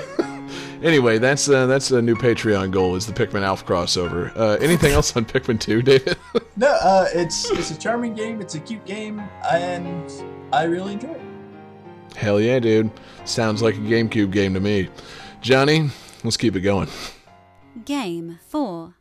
anyway, that's uh, that's a new Patreon goal is the Pikmin Alf crossover. Uh, anything else on Pikmin 2, David? No, uh, it's it's a charming game. It's a cute game, and I really enjoy it. Hell yeah, dude. Sounds like a GameCube game to me. Johnny, let's keep it going. Game 4.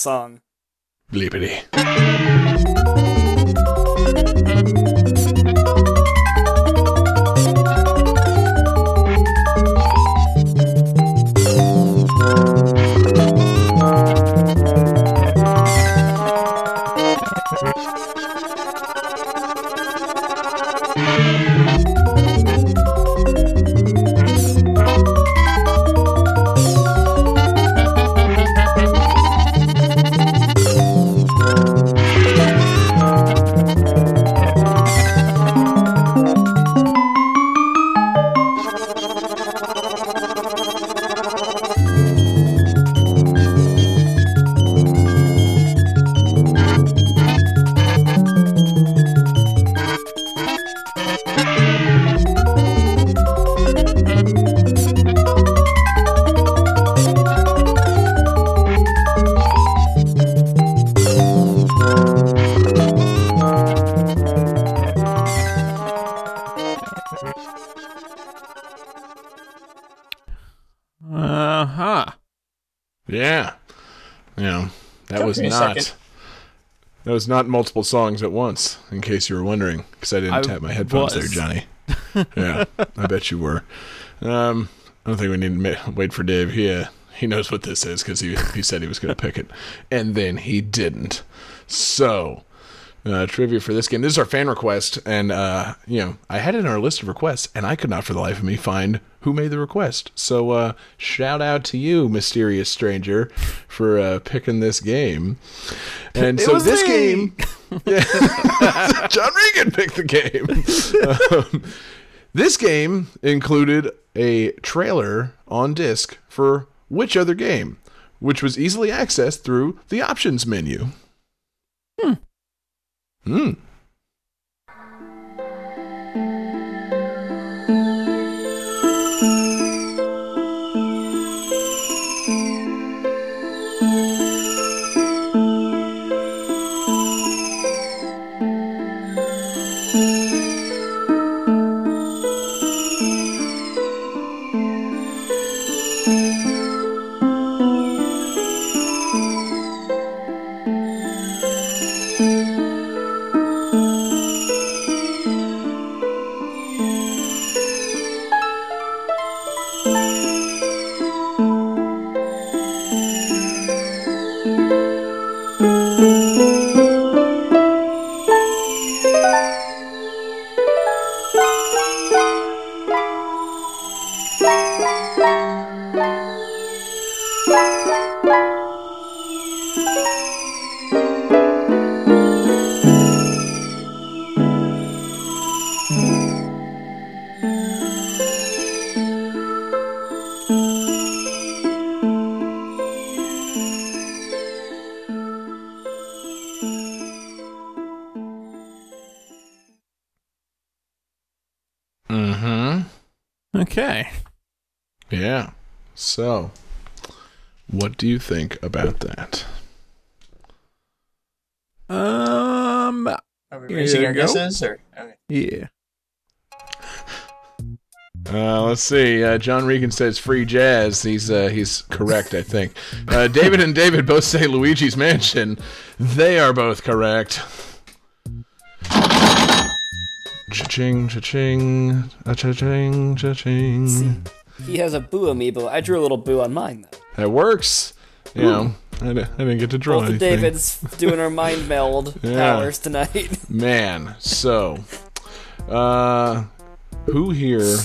Song. Not. second. That was not multiple songs at once, in case you were wondering, because I didn't I tap my headphones there. Johnny. yeah, I bet you were. Um, I don't think we need to wait for Dave. He uh, he knows what this is because he he said he was going to pick it, and then he didn't. So, uh, trivia for this game. This is our fan request, and uh, you know I had it in our list of requests, and I could not for the life of me find who made the request. So uh, shout out to you, mysterious stranger, for uh, picking this game. And It so this me. game, yeah, John Regan picked the game. Um, this game included a trailer on disc for which other game, which was easily accessed through the options menu. Hmm. Mm-hmm. So, what do you think about that? Um. Are we Here raising our go. guesses? Or okay. Yeah. Uh, let's see. Uh, John Regan says free jazz. He's uh, he's correct, I think. Uh, David and David both say Luigi's Mansion. They are both correct. Cha-ching, cha-ching, cha-ching, cha-ching. He has a boo amiibo. I drew a little boo on mine though. That works. You know, I, I didn't get to draw Both of anything. David's doing our mind meld Yeah. powers tonight. Man, so, uh, who here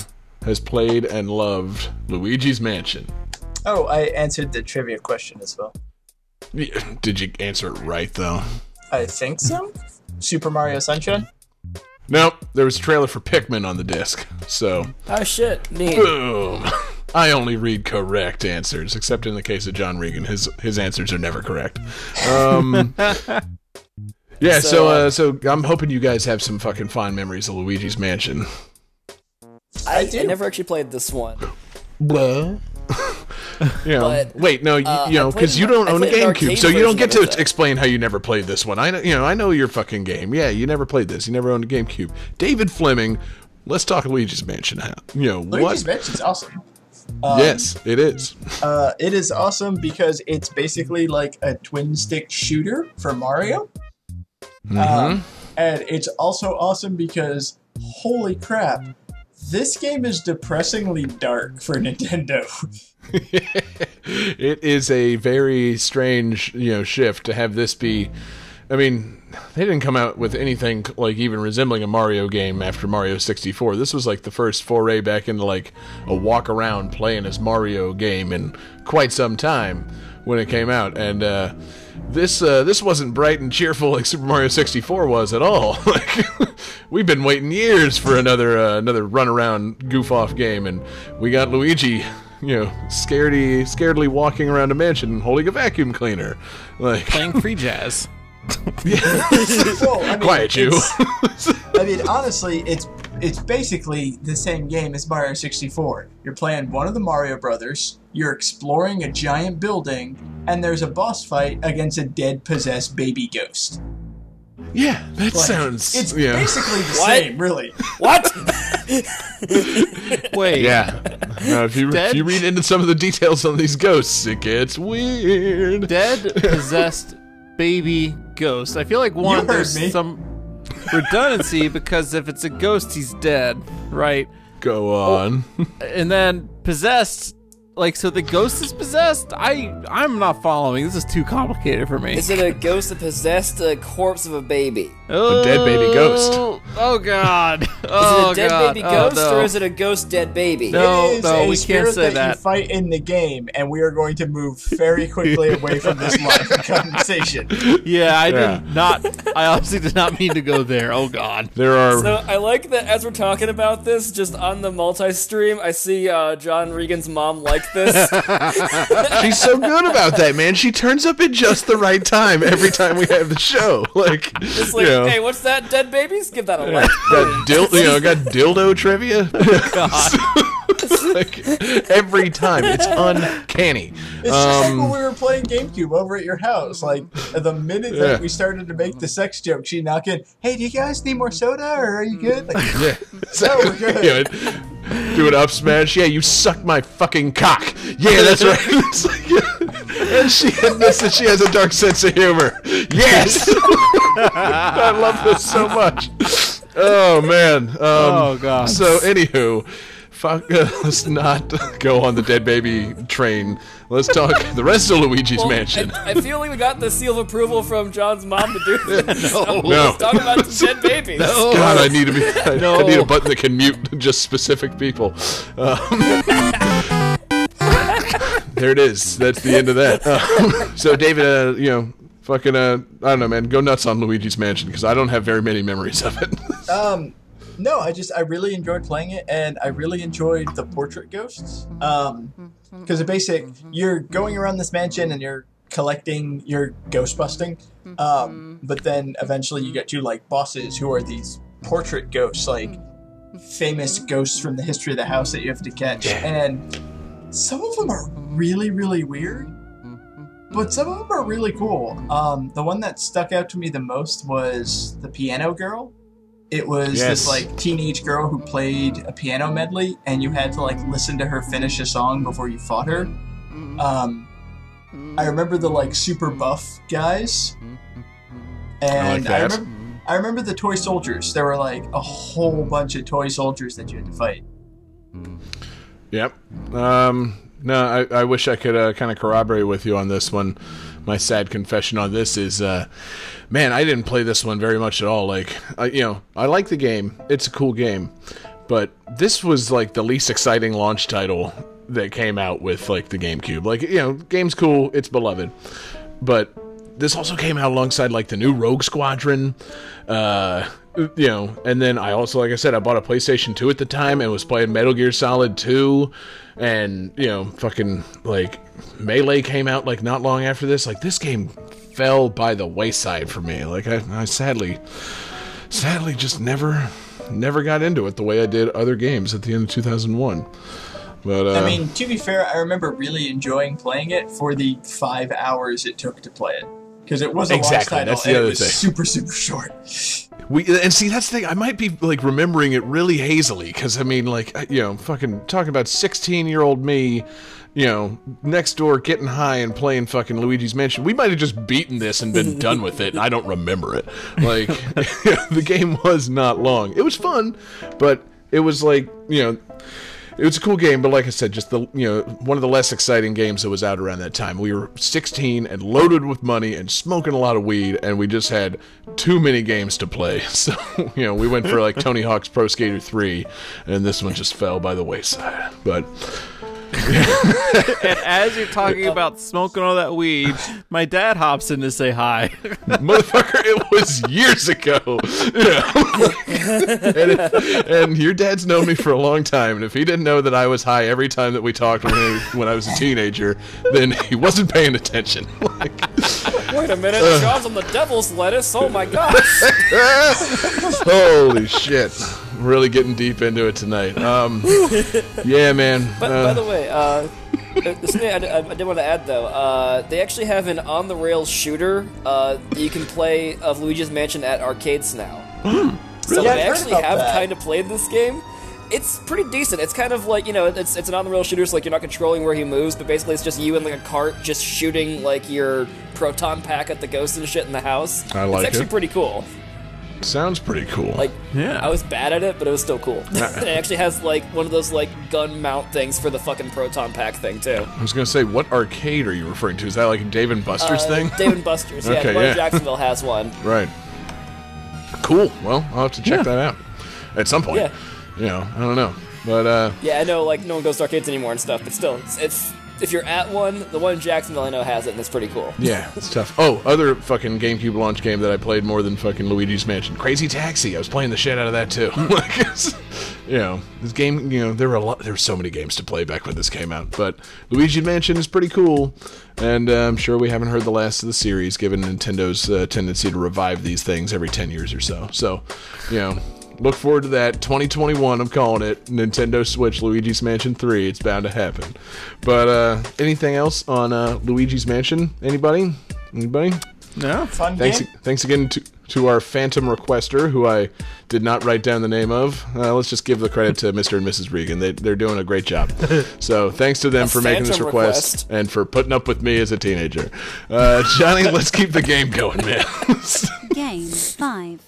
has played and loved Luigi's Mansion? Oh, I answered the trivia question as well. Yeah, Did you answer it right though? I think so. Super Mario Sunshine. Nope, there was a trailer for Pikmin on the disc. So, oh shit, neat. boom. I only read correct answers, except in the case of John Regan. His his answers are never correct. Um, yeah, so So, uh, uh, so I'm hoping you guys have some fucking fond memories of Luigi's Mansion. I, do. I never actually played this one. Blah. You know, But, wait, no, you, uh, you know, because you don't own a GameCube, so you don't get to it, explain how you never played this one. I know, you know, I know your fucking game. Yeah, you never played this. You never owned a GameCube. David Fleming, let's talk Luigi's Mansion. How you know Luigi's what? Mansion's awesome. Um, yes, it is. Uh, it is awesome because it's basically like a twin stick shooter for Mario. Mm-hmm. Um, and it's also awesome because, holy crap, this game is depressingly dark for Nintendo. it is a very strange, you know, shift to have this be. I mean, they didn't come out with anything like even resembling a Mario game after Mario 64. This was like the first foray back into like a walk around playing as Mario game in quite some time when it came out, and uh, this uh, this wasn't bright and cheerful like Super Mario 64 was at all. like we've been waiting years for another uh, another run around goof off game, and we got Luigi you know, scaredy, scaredly walking around a mansion holding a vacuum cleaner. Like, Playing free jazz. Well, I mean, quiet you. I mean, honestly, it's it's basically the same game as Mario 64. You're playing one of the Mario Brothers. You're exploring a giant building, and there's a boss fight against a dead, possessed baby ghost. Yeah, that Like, sounds. It's yeah. basically the What? same, really. What? Wait. Yeah. No, if you Dead? if you read into some of the details on these ghosts, it gets weird. Dead possessed baby ghost. I feel like one there's me. some redundancy because if it's a ghost, he's dead, right? Go oh, on. And then possessed. Like so the ghost is possessed. I I'm not following. This is too complicated for me. Is it a ghost that possessed a corpse of a baby? oh, dead baby ghost. Oh God. Oh, Is Oh it a dead God. baby Oh, ghost no. or is it a ghost dead baby? No. It is no, a we can't say that, that. you fight in the game, and we are going to move very quickly away from this line of conversation. Yeah, I Yeah. did not. I obviously did not mean to go there. Oh God. There are. So I like that as we're talking about this, just on the multi-stream, I see uh, John Regan's mom like this. She's so good about that, man. She turns up at just the right time every time we have the show. Like, It's like, you know, hey, what's that? Dead babies? Give that a like. got dil- you know, got dildo trivia. like every time, it's uncanny. It's just like when we were playing GameCube over at your house. Like the minute Yeah. that we started to make the sex joke, she knock in, "Hey, do you guys need more soda, or are you good?" Like, Yeah, No, we're good. You do an up smash. Yeah, you suck my fucking cock. Yeah, that's right. It's like, yeah. And she admits that she has a dark sense of humor. Yes, I love this so much. Oh man. Um, Oh, God. So anywho. Fuck, uh, let's not go on the dead baby train. Let's talk the rest of Luigi's Well, Mansion. I, I feel like we got the seal of approval from John's mom to do this. no, No. Let's talk about the dead babies. No. God, I need to be. I, No. I need a button that can mute just specific people. Um, there it is. That's the end of that. Um, so, David, uh, you know, fucking, uh, I don't know, man. Go nuts on Luigi's Mansion because I don't have very many memories of it. um, no, I just I really enjoyed playing it, and I really enjoyed the portrait ghosts. Um, because the basic you're going around this mansion and you're collecting, you're ghost busting. Um, but then eventually you get to like bosses who are these portrait ghosts, like famous ghosts from the history of the house that you have to catch, and some of them are really really weird. But some of them are really cool. Um, the one that stuck out to me the most was the piano girl. It was Yes. this like teenage girl who played a piano medley, and you had to like listen to her finish a song before you fought her. Um, I remember the like super buff guys, and I, that. remember I remember the toy soldiers. There were like a whole bunch of toy soldiers that you had to fight. Yep. Um, no, I, I wish I could uh, kind of corroborate with you on this one. My sad confession on this is, uh, man, I didn't play this one very much at all. Like, I, you know, I like the game; it's a cool game, but this was like the least exciting launch title that came out with like the GameCube. Like, you know, game's cool, it's beloved, but this also came out alongside like the new Rogue Squadron, uh, you know, and then I also, like I said, I bought a PlayStation 2 at the time and was playing Metal Gear Solid 2, and you know, fucking like Melee came out like not long after this. Like this game fell by the wayside for me. Like I, I sadly, sadly just never, never got into it the way I did other games at the end of 2001. But uh, I mean, to be fair, I remember really enjoying playing it for the five hours it took to play it. Because it was a Exactly, title that's the and other it was thing. super, super short. We and see that's the thing. I might be like remembering it really hazily because I mean, like you know, fucking talking about sixteen-year-old me, you know, next door getting high and playing fucking Luigi's Mansion. We might have just beaten this and been done with it. I don't remember it. Like the game was not long. It was fun, but it was like you know. It was a cool game, but like I said, just the you know one of the less exciting games that was out around that time. We were 16 and loaded with money and smoking a lot of weed, and we just had too many games to play. So you know we went for like Tony Hawk's Pro Skater 3, and this one just fell by the wayside. But And as you're talking about smoking all that weed, my dad hops in to say hi. motherfucker, it was years ago. Yeah. and, if- and your dad's known me for a long time, and if he didn't know that I was high every time that we talked when I, when I was a teenager, then he wasn't paying attention. Like, Wait a minute, uh, John's on the devil's lettuce. Oh my gosh. Holy shit. Really getting deep into it tonight. Um, yeah, man. But Uh, by the way, uh, uh, something I, I, I did want to add though, uh, they actually have an on the rails shooter uh, that you can play of Luigi's Mansion at arcades now. So Yeah, I I've actually have that. kind of played this game. It's pretty decent. It's kind of like you know, it's it's an on the rails shooter, so like you're not controlling where he moves, but basically it's just you in like a cart just shooting like your proton pack at the ghosts and shit in the house. I like It's actually it. pretty cool. Sounds pretty cool. Like, Yeah. I was bad at it, but it was still cool. it actually has like one of those like gun mount things for the fucking proton pack thing too. I was gonna say, what arcade are you referring to? Is that like a Dave and Buster's Uh, thing? Dave and Buster's. Yeah, Okay, the one in yeah. Jacksonville has one. Right. Cool. Well, I'll have to check Yeah. that out at some point. Yeah. You know, I don't know, but uh, Yeah, I know like no one goes to arcades anymore and stuff, but still, it's, it's if you're at one, the one in Jacksonville I know has it, and it's pretty cool. yeah, it's tough. Oh, other fucking GameCube launch game that I played more than fucking Luigi's Mansion, Crazy Taxi. I was playing the shit out of that too. like, you know, this game. You know, there were a lot. There were so many games to play back when this came out, but Luigi's Mansion is pretty cool. And uh, I'm sure we haven't heard the last of the series, given Nintendo's uh, tendency to revive these things every 10 years or so. So, you know, look forward to that. 2021, I'm calling it. Nintendo Switch Luigi's Mansion 3. It's bound to happen. But uh, anything else on uh, Luigi's Mansion? Anybody? Anybody? No. Fun Thanks, game. thanks again to, to our Phantom requester, who I did not write down the name of. Uh, let's just give the credit to Mr. and Mrs. Regan. They, they're doing a great job. So thanks to them A for making this request, request. and for putting up with me as a teenager. Uh, Johnny, let's keep the game going, man. Game 5.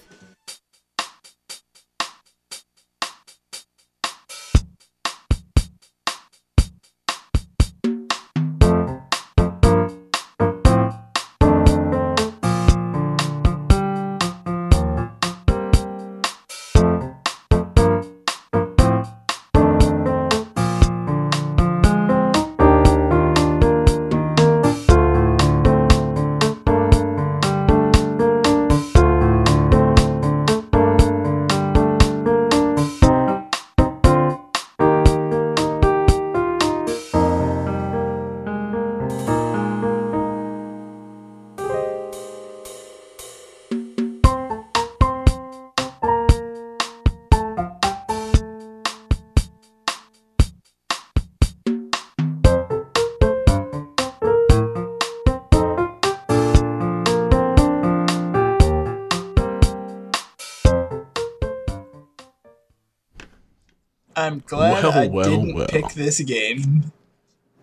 I'm glad Well, I well, didn't well. pick this game,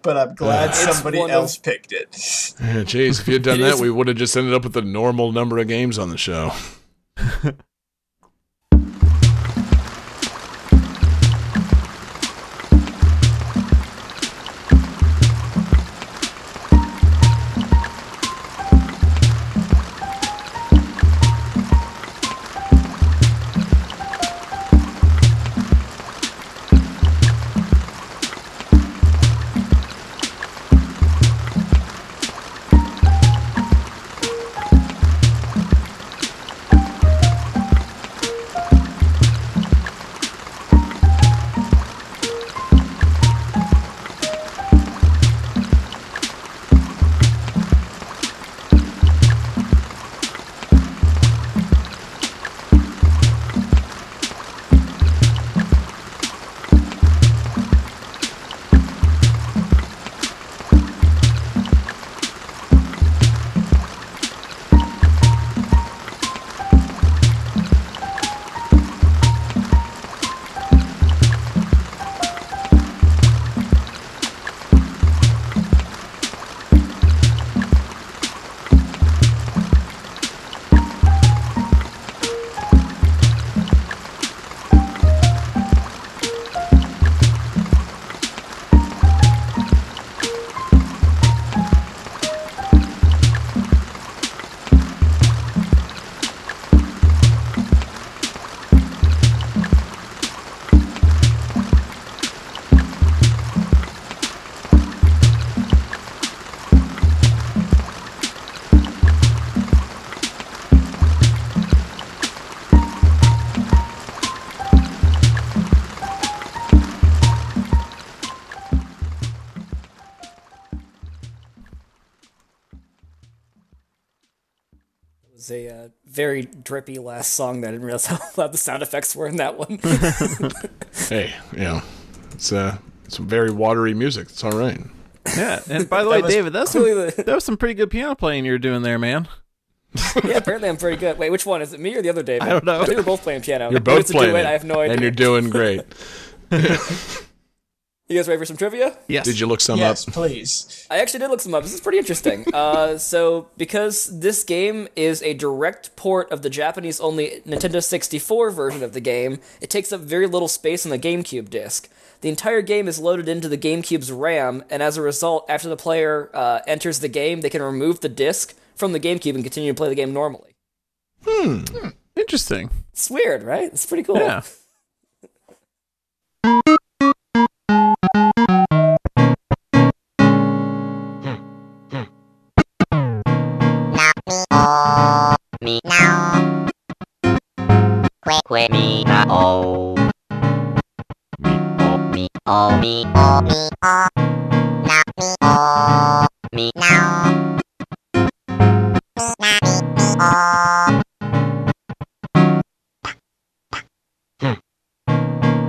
but I'm glad It's somebody one of- else picked it. Yeah, Jeez, if you had done It that, is- we would have just ended up with a normal number of games on the show. very drippy last song that I didn't realize how loud the sound effects were in that one. Hey, you know, it's uh, it's very watery music. It's all right. Yeah. And by the way, was David, that's some, the- that was some pretty good piano playing you were doing there, man. yeah, apparently I'm pretty good. Wait, which one is it? Me or the other David? I don't know. I think we're both playing piano. You're both it's playing duet, it, I have no idea. and you're doing great. You guys ready for some trivia? Yes. Did you look some yes, up? please. I actually did look some up. This is pretty interesting. uh, so, because this game is a direct port of the Japanese only Nintendo 64 version of the game, it takes up very little space on the GameCube disc. The entire game is loaded into the GameCube's RAM, and as a result, after the player uh, enters the game, they can remove the disc from the GameCube and continue to play the game normally. Hmm. Interesting. It's weird, right? It's pretty cool. Yeah. Quick, quick, me now. Me, oh, me, oh, me, oh. Now, me, oh, me now. Me, now, me, me, oh. Hmm.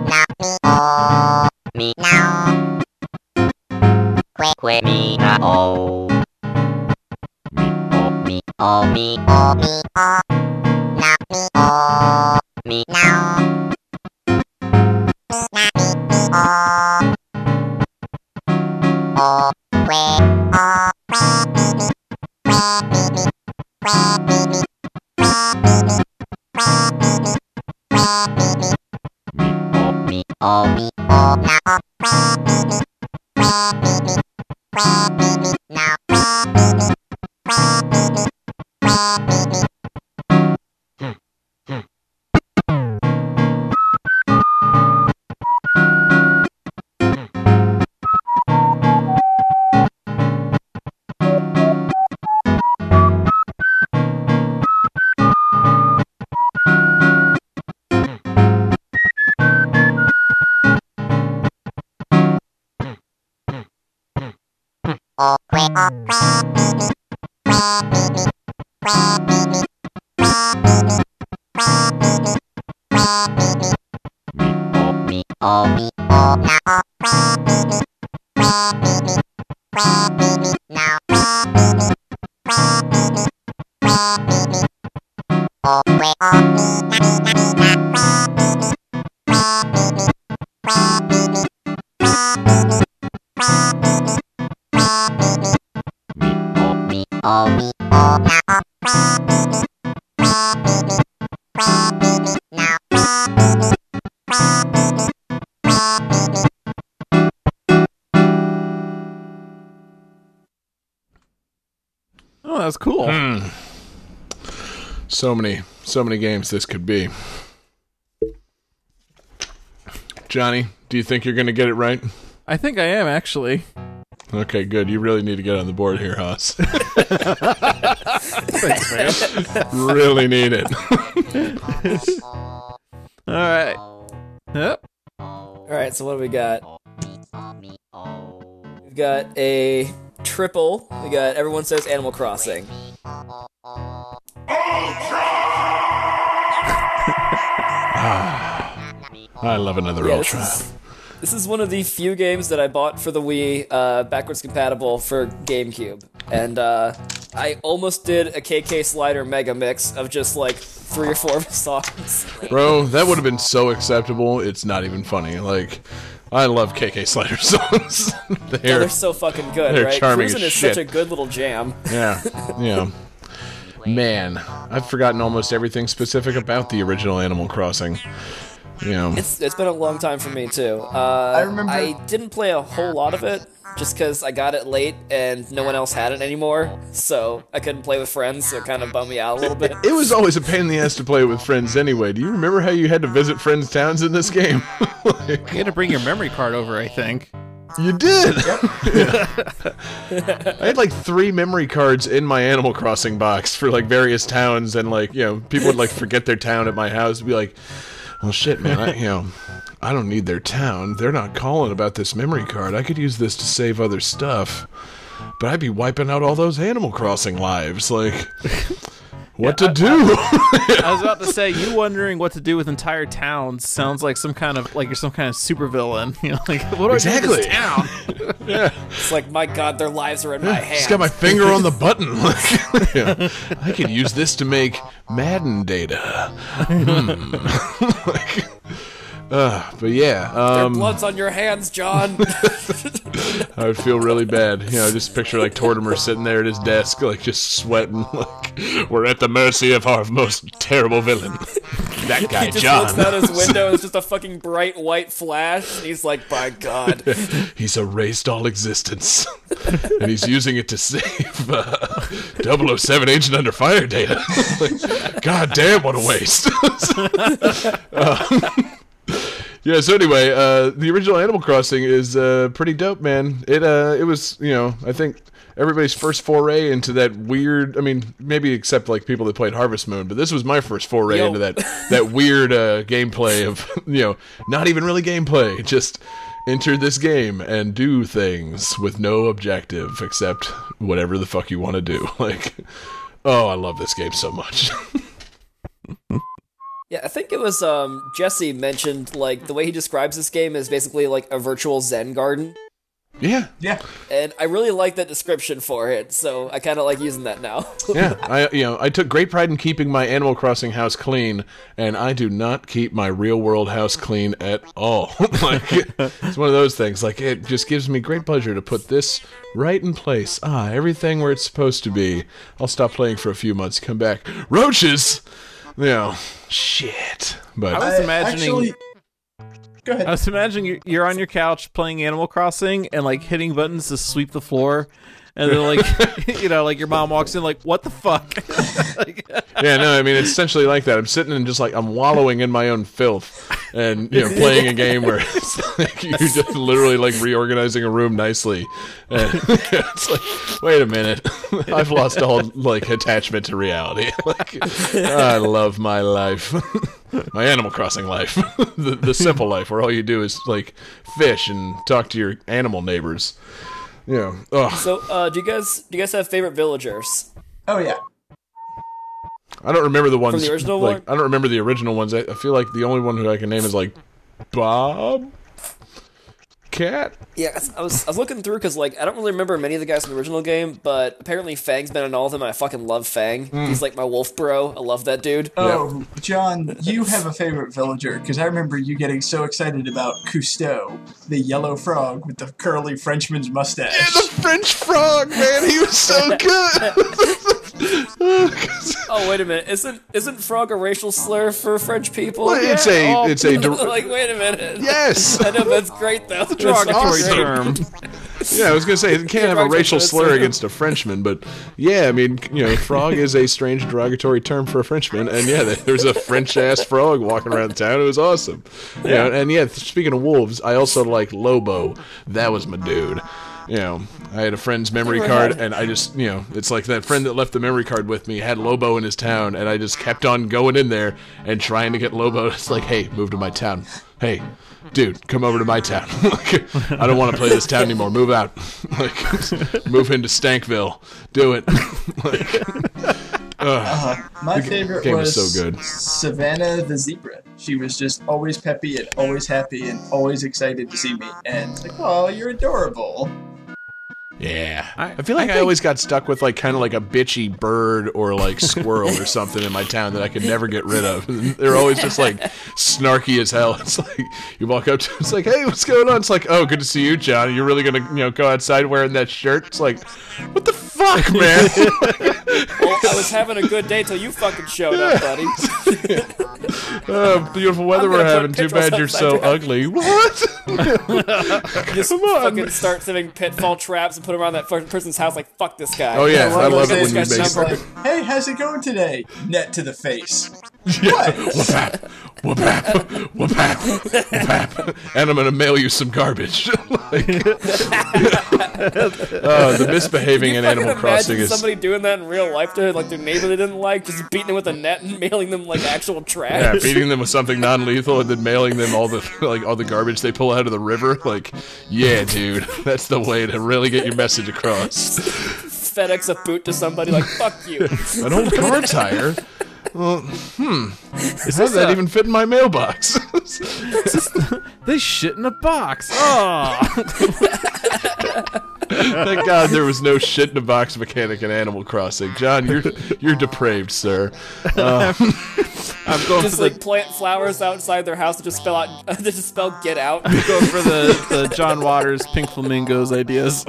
Now, me, oh, me now. Quick, quick, me now. Me, oh, me, oh, me, oh. Now, So many, so many games this could be. Johnny, do you think you're going to get it right? I think I am actually. Okay, good. You really need to get on the board here, Haas. Thanks, man. really need it. All right. Yep. All right, so what do we got? We've got a triple. We got everyone says Animal Crossing. I love another Yeah, this Ultra. is, this is one of the few games that I bought for the Wii, uh, backwards compatible for GameCube, and uh, I almost did a KK Slider Mega Mix of just like three or four songs. Bro, that would have been so acceptable. It's not even funny. Like, I love KK Slider songs. They're, they're so fucking good, they're right? charming Cruisin' is such a good little jam. yeah, yeah. Man, I've forgotten almost everything specific about the original Animal Crossing. You know, It's it's been a long time for me too. Uh, I remember- I didn't play a whole lot of it just because I got it late and no one else had it anymore, so I couldn't play with friends. So it kind of bummed me out a little bit. it was always a pain in the ass to play with friends anyway. Do you remember how you had to visit friends' towns in this game? Like, You had to bring your memory card over, I think. You did. I had like three memory cards in my Animal Crossing box for like various towns, and like you know, people would like forget their town at my house. and Be like, well, shit, man, I, you know. I don't need their town. They're not calling about this memory card. I could use this to save other stuff. But I'd be wiping out all those Animal Crossing lives. Like, what to do? I was about to say, you wondering what to do with entire towns sounds like some kind of like you're some kind of supervillain. You know, like what do I do with this Exactly. town? It's like my god, their lives are in my hands. Just got my finger on the button. Like, yeah. I could use this to make Madden data. Hmm. like, Uh, but yeah, um, Blood's on your hands, John. I would feel really bad. You know, just picture like Tortimer sitting there at his desk, like just sweating. Like we're at the mercy of our most terrible villain, that guy he just John. looks out his window it's just a fucking bright white flash. And he's like, by God. he's erased all existence, and he's using it to save uh, 007 Agent Under Fire data. Like, God damn, what a waste! Um, yeah. So anyway, uh, the original Animal Crossing is uh, pretty dope, man. It uh, it was you know I think everybody's first foray into that weird. I mean, maybe except like people that played Harvest Moon, but this was my first foray Yo. into that that weird uh, gameplay of you know not even really gameplay, just enter this game and do things with no objective except whatever the fuck you want to do. Like, oh, I love this game so much. Yeah, I think it was um, Jesse mentioned like the way he describes this game is basically like a virtual Zen garden, yeah, Yeah. and I really like that description for it. So I kind of like using that now. yeah. I you know I took great pride in keeping my Animal Crossing house clean, and I do not keep my real world house clean at all. like it's one of those things. Like it just gives me great pleasure to put this right in place. Ah, everything where it's supposed to be. I'll stop playing for a few months, come back. Roaches. You know, shit. But I was I imagining. Actually, go ahead. I was imagining you're on your couch playing Animal Crossing and like hitting buttons to sweep the floor, and then like you know like your mom walks in like what the fuck? Like, yeah, no, I mean it's essentially like that. I'm sitting and just like I'm wallowing in my own filth, and you know, playing a game where it's like you're just literally like reorganizing a room nicely, and it's like, wait a minute, I've lost all like attachment to reality. Like, I love my life, my Animal Crossing life, the the simple life where all you do is like fish and talk to your animal neighbors. You know, ugh. so, uh, do you guys do you guys have favorite villagers? oh yeah. I don't remember the ones From the original like one? I don't remember the original ones. I, I feel like the only one who I can name is like Bob Cat. Yeah, I was I was looking through because like I don't really remember many of the guys in the original game, but apparently Fang's been in all of them. and I fucking love Fang. Hmm. He's like my wolf bro. I love that dude. Oh, John, you have a favorite villager because I remember you getting so excited about Cousteau, the yellow frog with the curly Frenchman's mustache. The French frog, man, he was so good. Oh wait a minute, isn't isn't frog a racial slur for French people? it's a oh. it's a der- like wait a minute. yes. I know that's great though. derogatory awesome. term. Yeah, I was gonna say it can't have a racial slur against a Frenchman, but yeah, I mean, you know, frog is a strange derogatory term for a Frenchman, and yeah, there's a French ass frog walking around town. It was awesome. Yeah, and yeah, speaking of wolves, I also like Lobo. That was my dude. You know, I had a friend's memory card, and I just, you know, it's like that friend that left the memory card with me had Lobo in his town, and I just kept on going in there and trying to get Lobo. It's like, hey, move to my town. Hey, dude, come over to my town. Like, I don't want to play this town anymore. Move out. Like, move into Stankville. Do it. Like, uh, My favorite game was was so good. Savannah the zebra. She was just always peppy and always happy and always excited to see me. And it's like, oh, you're adorable. Yeah. I- I, feel like I I, always got stuck with like kind of like a bitchy bird or like squirrel or something in my town that I could never get rid of. They're always just like snarky as hell. It's like you walk up to it's like, hey, what's going on? It's like, oh, good to see you, John. You're really gonna you know go outside wearing that shirt? It's like, what the fuck, man? Well, I was having a good day till you fucking showed up, buddy. oh, beautiful weather we're having. Too bad you're so down. ugly. What? Just Come on, fucking start setting pitfall traps and put them around that person's house. Like fuck this guy. Oh yeah, One I love it when you make. like, hey, how's it going today? Net to the face. What? Whoop-ap, whoop-ap, whoop-ap, whoop-ap. and I'm gonna mail you some garbage. like, oh, the misbehaving in Animal Crossing is. somebody doing that in real life to like their neighbor they didn't like, just beating them with a net and mailing them like actual trash. Yeah, feeding them with something non-lethal and then mailing them all the like all the garbage they pull out of the river. Like, yeah, dude, that's the way to really get your message across. FedEx a boot to somebody like fuck you. An old car tire. Well, hmm. How does that a- even fit in my mailbox? They shit in a box. Oh, Thank God there was no shit in a box mechanic in Animal Crossing. John, you're you're depraved, sir. Uh, I'm going Just for like the plant flowers outside their house to just spell out to just spell get out. going for the, the John Waters Pink Flamingos ideas.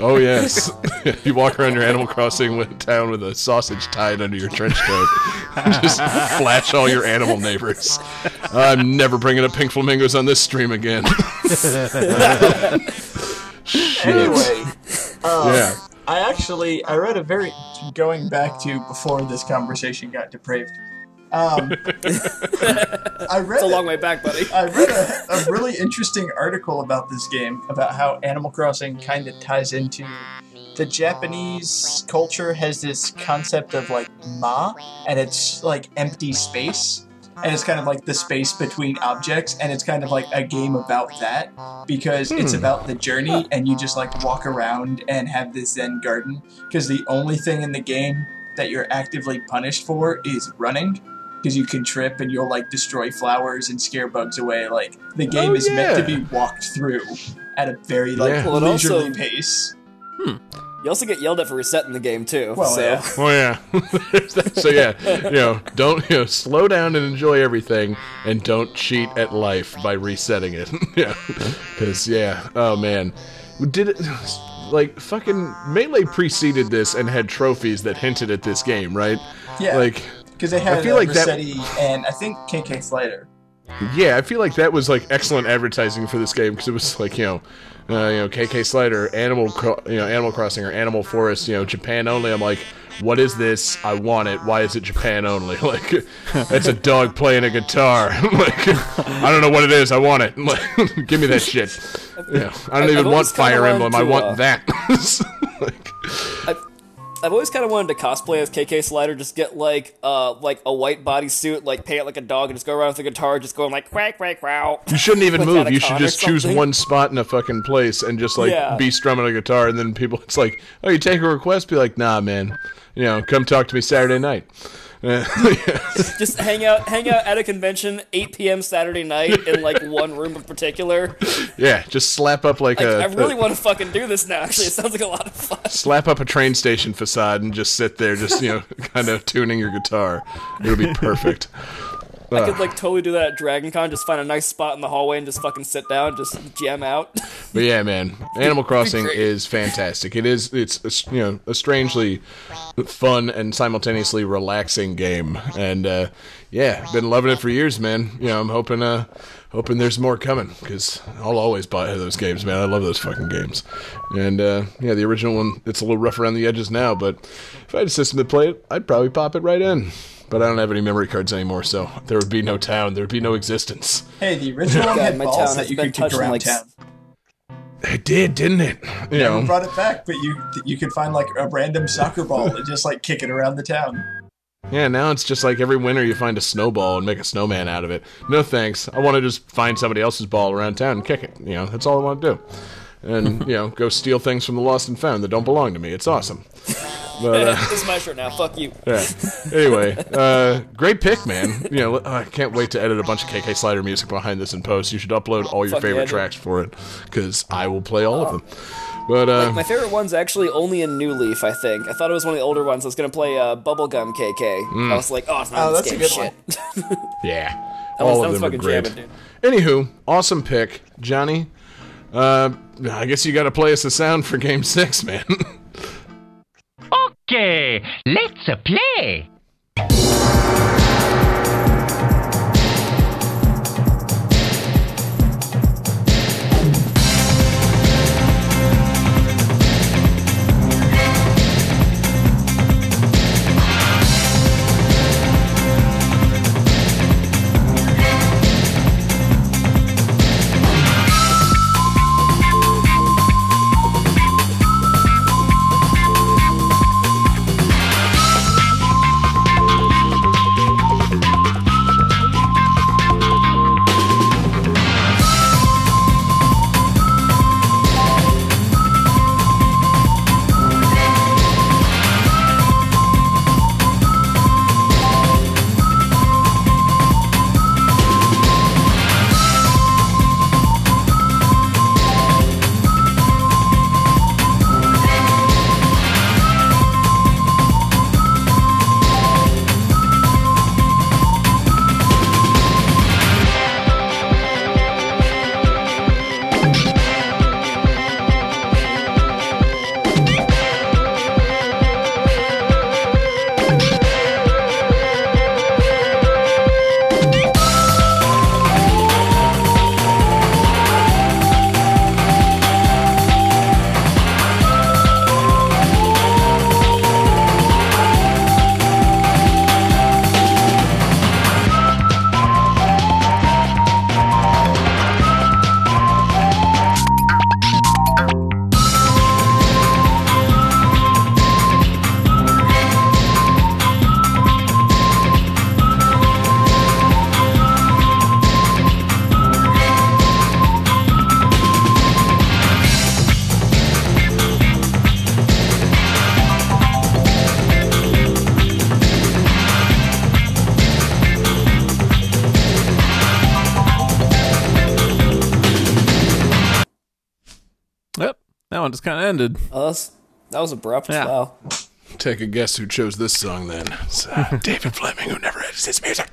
Oh yes, you walk around your Animal Crossing with, town with a sausage tied under your trench coat. Just flash all your animal neighbors. I'm never bringing up pink flamingos on this stream again. Shit. Anyway, um, Yeah. I actually I read a very going back to before this conversation got depraved. Um, I read It's a long way back, buddy. I read a, a really interesting article about this game about how Animal Crossing kind of ties into the Japanese culture has this concept of like ma, and it's like empty space. And it's kind of like the space between objects, and it's kind of like a game about that because it's hmm. about the journey, and you just like walk around and have this Zen garden. Because the only thing in the game that you're actively punished for is running, because you can trip and you'll like destroy flowers and scare bugs away. Like the oh, game Oh, is meant to be walked through at a very like Yeah. Leisurely also- pace. Hmm. You also get yelled at for resetting the game too. Well, so yeah. Oh yeah. so yeah, you know, don't you know, slow down and enjoy everything, and don't cheat at life by resetting it. yeah, because yeah, oh man, did it like fucking melee preceded this and had trophies that hinted at this game, right? Yeah, Like, because they had I feel uh, like that- and I think KK Slider. Yeah, I feel like that was like excellent advertising for this game because it was like you know. Uh, you know, KK Slider, Animal, Cro- you know, Animal Crossing or Animal Forest, you know, Japan only. I'm like, what is this? I want it. Why is it Japan only? Like, it's a dog playing a guitar. like, I don't know what it is. I want it. Like, give me that shit. Yeah, I don't I've even want Fire Emblem. I to, want uh, that. like, I've always kind of wanted to cosplay as KK Slider, just get like uh like a white bodysuit, like paint it like a dog, and just go around with a guitar, just going like quack quack wow. you shouldn't even Like move. You should just choose one spot in a fucking place and just like Yeah. be strumming a guitar. And then people, it's like, oh, you take a request. Be like, nah, man. You know, come talk to me Saturday night. Uh, Just hang out, hang out at a convention, 8 p.m. Saturday night in like one room in particular. yeah, just slap up like Like, a. I really a- want to fucking do this now. Actually, it sounds like a lot of fun. slap up a train station facade and just sit there, just you know, kind of tuning your guitar. It'll be perfect. I could like totally do that at Dragon Con. Just find a nice spot in the hallway and just fucking sit down, just jam out. But yeah, man, Animal Crossing is fantastic. It is, it's you know a strangely fun and simultaneously relaxing game, and uh, yeah, been loving it for years, man. You know, I'm hoping, uh, hoping there's more coming because I'll always buy those games, man. I love those fucking games, and uh, yeah, the original one, it's a little rough around the edges now, but if I had a system to play it, I'd probably pop it right in. But I don't have any memory cards anymore, so there would be no town, there would be no existence. Hey, the original one had my balls town that you could kick around like, town. It did, didn't it? You Never know, brought it back, but you you could find like a random soccer ball and just like kick it around the town. Yeah, now it's just like every winter you find a snowball and make a snowman out of it. No thanks. I want to just find somebody else's ball around town and kick it. You know, that's all I want to do. And, you know, go steal things from the lost and found that don't belong to me. It's awesome. But, uh, this is my shirt now. Fuck you. yeah. Anyway, uh, great pick, man. You know, I can't wait to edit a bunch of KK Slider music behind this in post. You should upload all your Fuck favorite dude. tracks for it, because I will play all of them. But, uh, My favorite one's actually only in New Leaf, I think. I thought it was one of the older ones. I was gonna play uh, Bubblegum KK. I was like, oh, it's not Oh, this that's a good Shit. one. yeah. That was, all that of was them are great. jamming, dude. Anywho, awesome pick, Johnny. Uh, I guess you got to play us a sound for Game Six, man. Okay, let's uh, play. Ended. Oh, that's, that was abrupt. Yeah. Wow. Take a guess who chose this song then. It's uh, David Fleming, who never edits his music.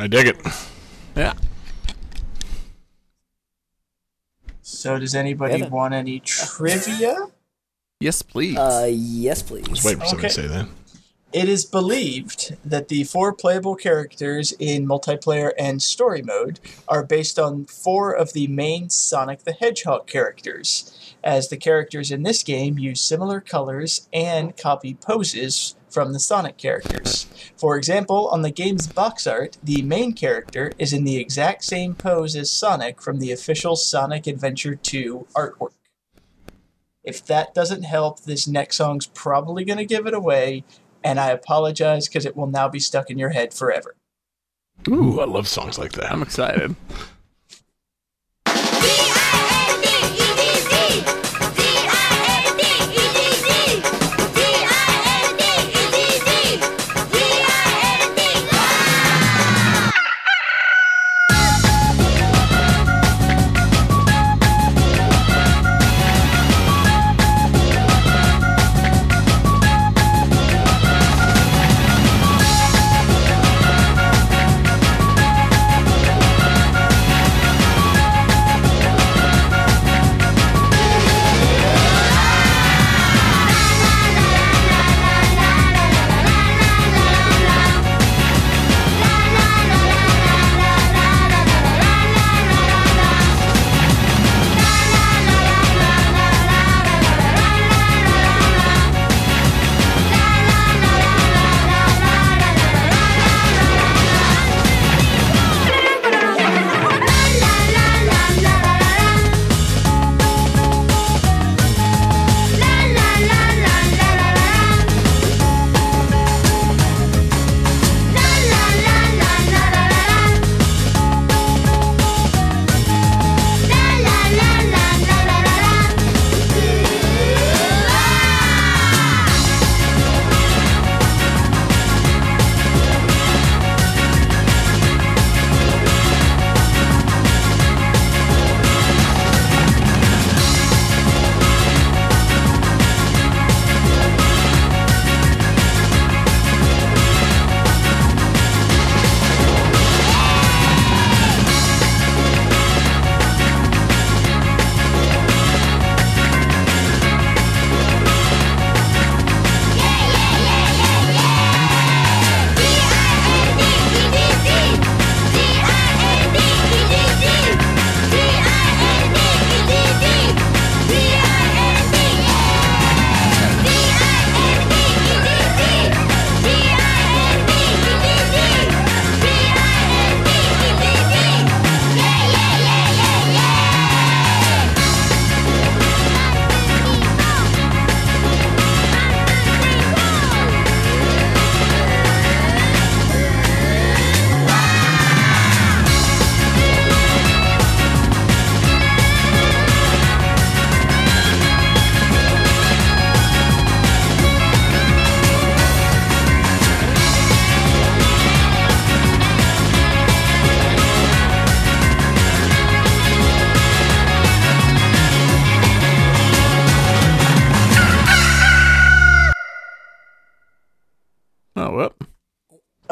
I dig it. Yeah. So does anybody Yeah. want any trivia? Yes, please. Uh, yes, please. Wait for someone Okay. to say that. It is believed that the four playable characters in multiplayer and story mode are based on four of the main Sonic the Hedgehog characters, as the characters in this game use similar colors and copy poses from the Sonic characters. For example, on the game's box art, the main character is in the exact same pose as Sonic from the official Sonic Adventure 2 artwork. If that doesn't help, this next song's probably going to give it away, and I apologize because it will now be stuck in your head forever. Ooh, I love songs like that. I'm excited.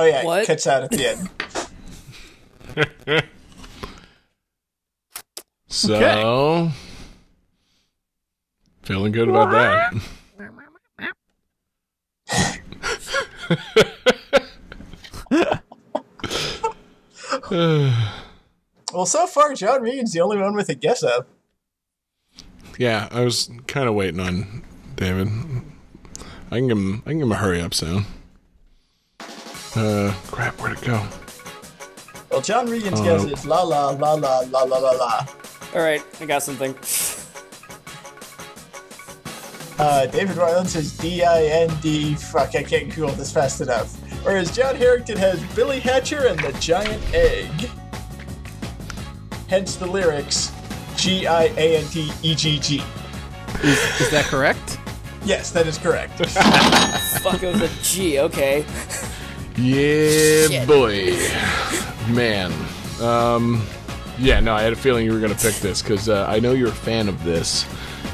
Yeah, What? it cuts out at the end. So, feeling good about that. Well, so far, John Reed's the only one with a guess up. yeah, I was kind of waiting on David. I can give him. I can give him a hurry up sound. Uh, crap, where'd it go? Well, John Regan's Oh. guess is la la la la la la la la. All right, I got something. Uh, David Ryland says D I N D. Fuck, I can't Google this fast enough. Whereas John Harrington has Billy Hatcher and the Giant Egg. Hence the lyrics G I A N T E G G. Is that correct? Yes, that is correct. Fuck, it was a G. Okay. Yeah, Shit. boy, man. Um, yeah, no, I had a feeling you were gonna pick this because uh, I know you're a fan of this,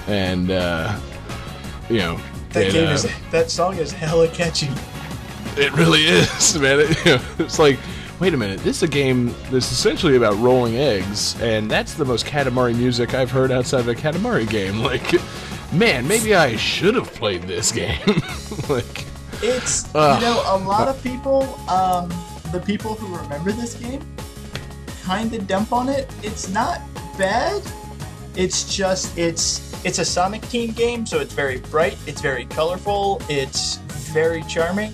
and uh, you know That it, game uh, is that song is hella catchy. It really is, man. It, you know, it's like, wait a minute, this is a game that's essentially about rolling eggs, and that's the most Katamari music I've heard outside of a Katamari game. Like, man, maybe I should have played this game. like, It's Ugh. you know a lot of people, um, the people who remember this game, kind of dump on it. It's not bad. It's just it's it's a Sonic Team game, so it's very bright. It's very colorful. It's very charming.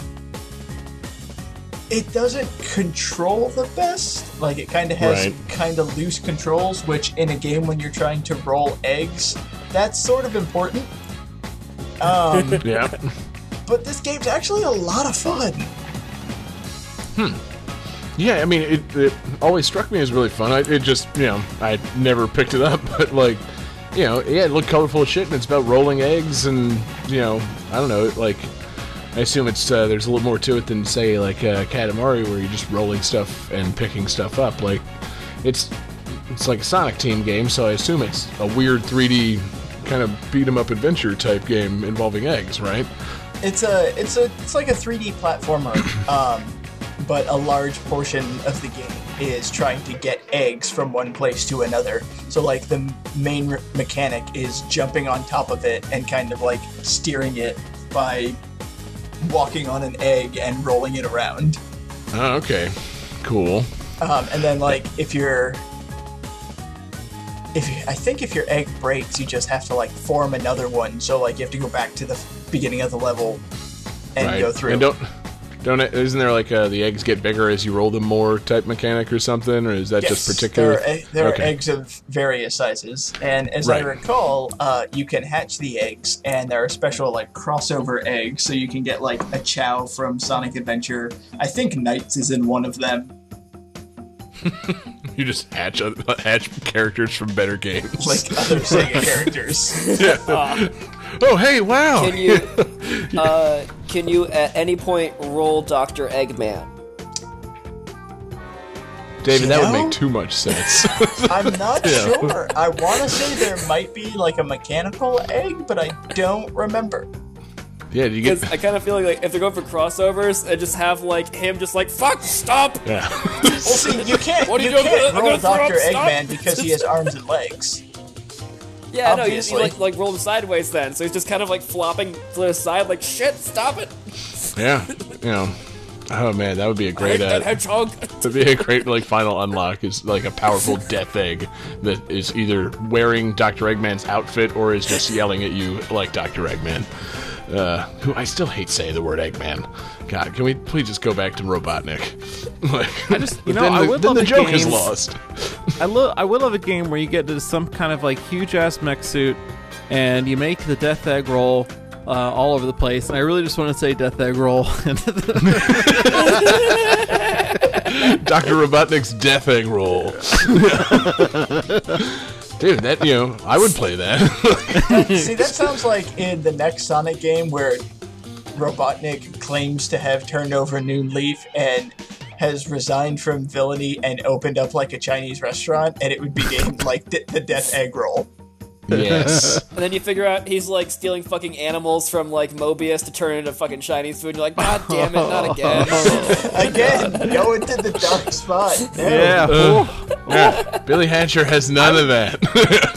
It doesn't control the best. Like it kind of has Right. kind of loose controls, which in a game when you're trying to roll eggs, that's sort of important. Um, yeah, but this game's actually a lot of fun. Hmm. Yeah. I mean, it, it always struck me as really fun. I, it just, you know, I never picked it up, but like, you know, yeah, it looked colorful as shit, and it's about rolling eggs, and you know, I don't know, like. I assume it's uh, there's a little more to it than say like uh, Katamari, where you're just rolling stuff and picking stuff up. Like it's it's like a Sonic Team game, so I assume it's a weird 3D kind of beat 'em up adventure type game involving eggs, right? It's a it's a it's like a 3D platformer, um, but a large portion of the game is trying to get eggs from one place to another. So like the main mechanic is jumping on top of it and kind of like steering it by walking on an egg and rolling it around. Oh, okay, cool. Um, and then like if you're if you, I think if your egg breaks, you just have to like form another one. So like you have to go back to the beginning of the level and right. go through. And don't don't isn't there like uh, the eggs get bigger as you roll them more type mechanic or something, or is that just particular? There are, there Okay. are eggs of various sizes, and as I recall, uh, you can hatch the eggs, and there are special like crossover eggs, so you can get like a Chao from Sonic Adventure. I think NiGHTS is in one of them. You just hatch other- hatch characters from better games. Like other Sega characters. oh hey, wow! Can you, uh, can you at any point roll Doctor Eggman? David, that would make too much sense. I'm not Yeah. sure. I want to say there might be like a mechanical egg, but I don't remember. Yeah, do you get? Because I kind of feel like if they're going for crossovers, I just have like him just like fuck stop. Yeah. Well, see, you can't. What are you you doing? can't I'm roll gonna throw Doctor. Eggman because he has arms and legs. Yeah, no, you just you Obviously. like like roll him sideways then, so he's just kind of like flopping to the side like shit. Stop it! yeah, you know. Oh man, that would be a great. hate that Uh, hedgehog. that'd be a great like final unlock is like a powerful death egg that is either wearing Doctor Eggman's outfit or is just yelling at you like Doctor Eggman. Uh, who I still hate saying the word Eggman. God, can we please just go back to Robotnik? like, I just- you know, then I the, would then love the a joke is lost. I love I would love a game where you get to some kind of like huge ass mech suit and you make the death egg roll uh, all over the place. And I really just want to say death egg roll. Dr. Robotnik's death egg roll. Dude, that you know, I would play that. See, that sounds like in the next Sonic game where Robotnik claims to have turned over a new leaf and has resigned from villainy and opened up like a Chinese restaurant, and it would be named like the, the Death Egg Roll. Yes. And then you figure out he's like stealing fucking animals from like Mobius to turn into fucking Chinese food. And You're like, God damn it, not again. Again, go into the dark spot. No. Yeah. Uh, yeah. Billy Hatcher has none of that.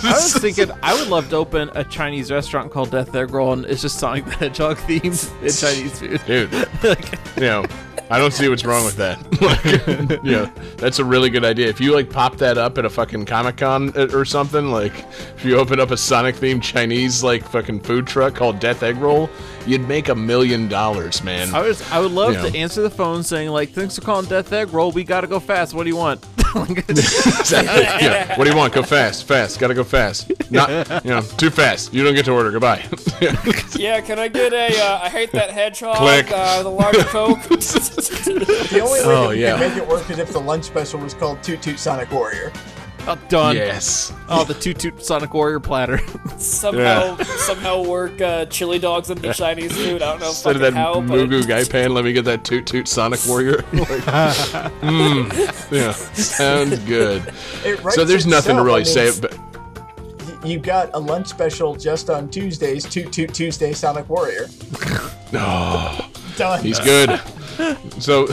I was thinking I would love to open a Chinese restaurant called Death Egg Roll, and it's just Sonic the Hedgehog themed and Chinese food. Dude, Like, you know, I don't see what's wrong with that. like, you know, that's a really good idea. If you like pop that up at a fucking Comic Con uh, or something, like if you open up a Sonic themed Chinese like fucking food truck called Death Egg Roll, you'd make a million dollars, man. I was I would love Yeah. to answer the phone saying like, "Thanks for calling Death Egg Roll. We gotta go fast. What do you want?" Like, yeah. What do you want? Go fast, fast. Gotta go fast. Not, you know, too fast. You don't get to order. Goodbye. yeah, can I get a? Uh, I hate that hedgehog. Click. Uh, the large coke. The only way Oh, that yeah. could make it work is if the lunch special was called Toot Toot Sonic Warrior. Oh, done. yes. Oh, the two toot Sonic Warrior platter. somehow, somehow work uh, chili dogs into Chinese food. I don't know Instead of fucking that how, but Moo Goo Gai Pan, let me get that Toot Toot Sonic Warrior. Like, mm, yeah, sounds good. So there's nothing to really I say. mean, But y- You got a lunch special just on Tuesdays, Toot Toot Tuesday Sonic Warrior. Done. he's good. So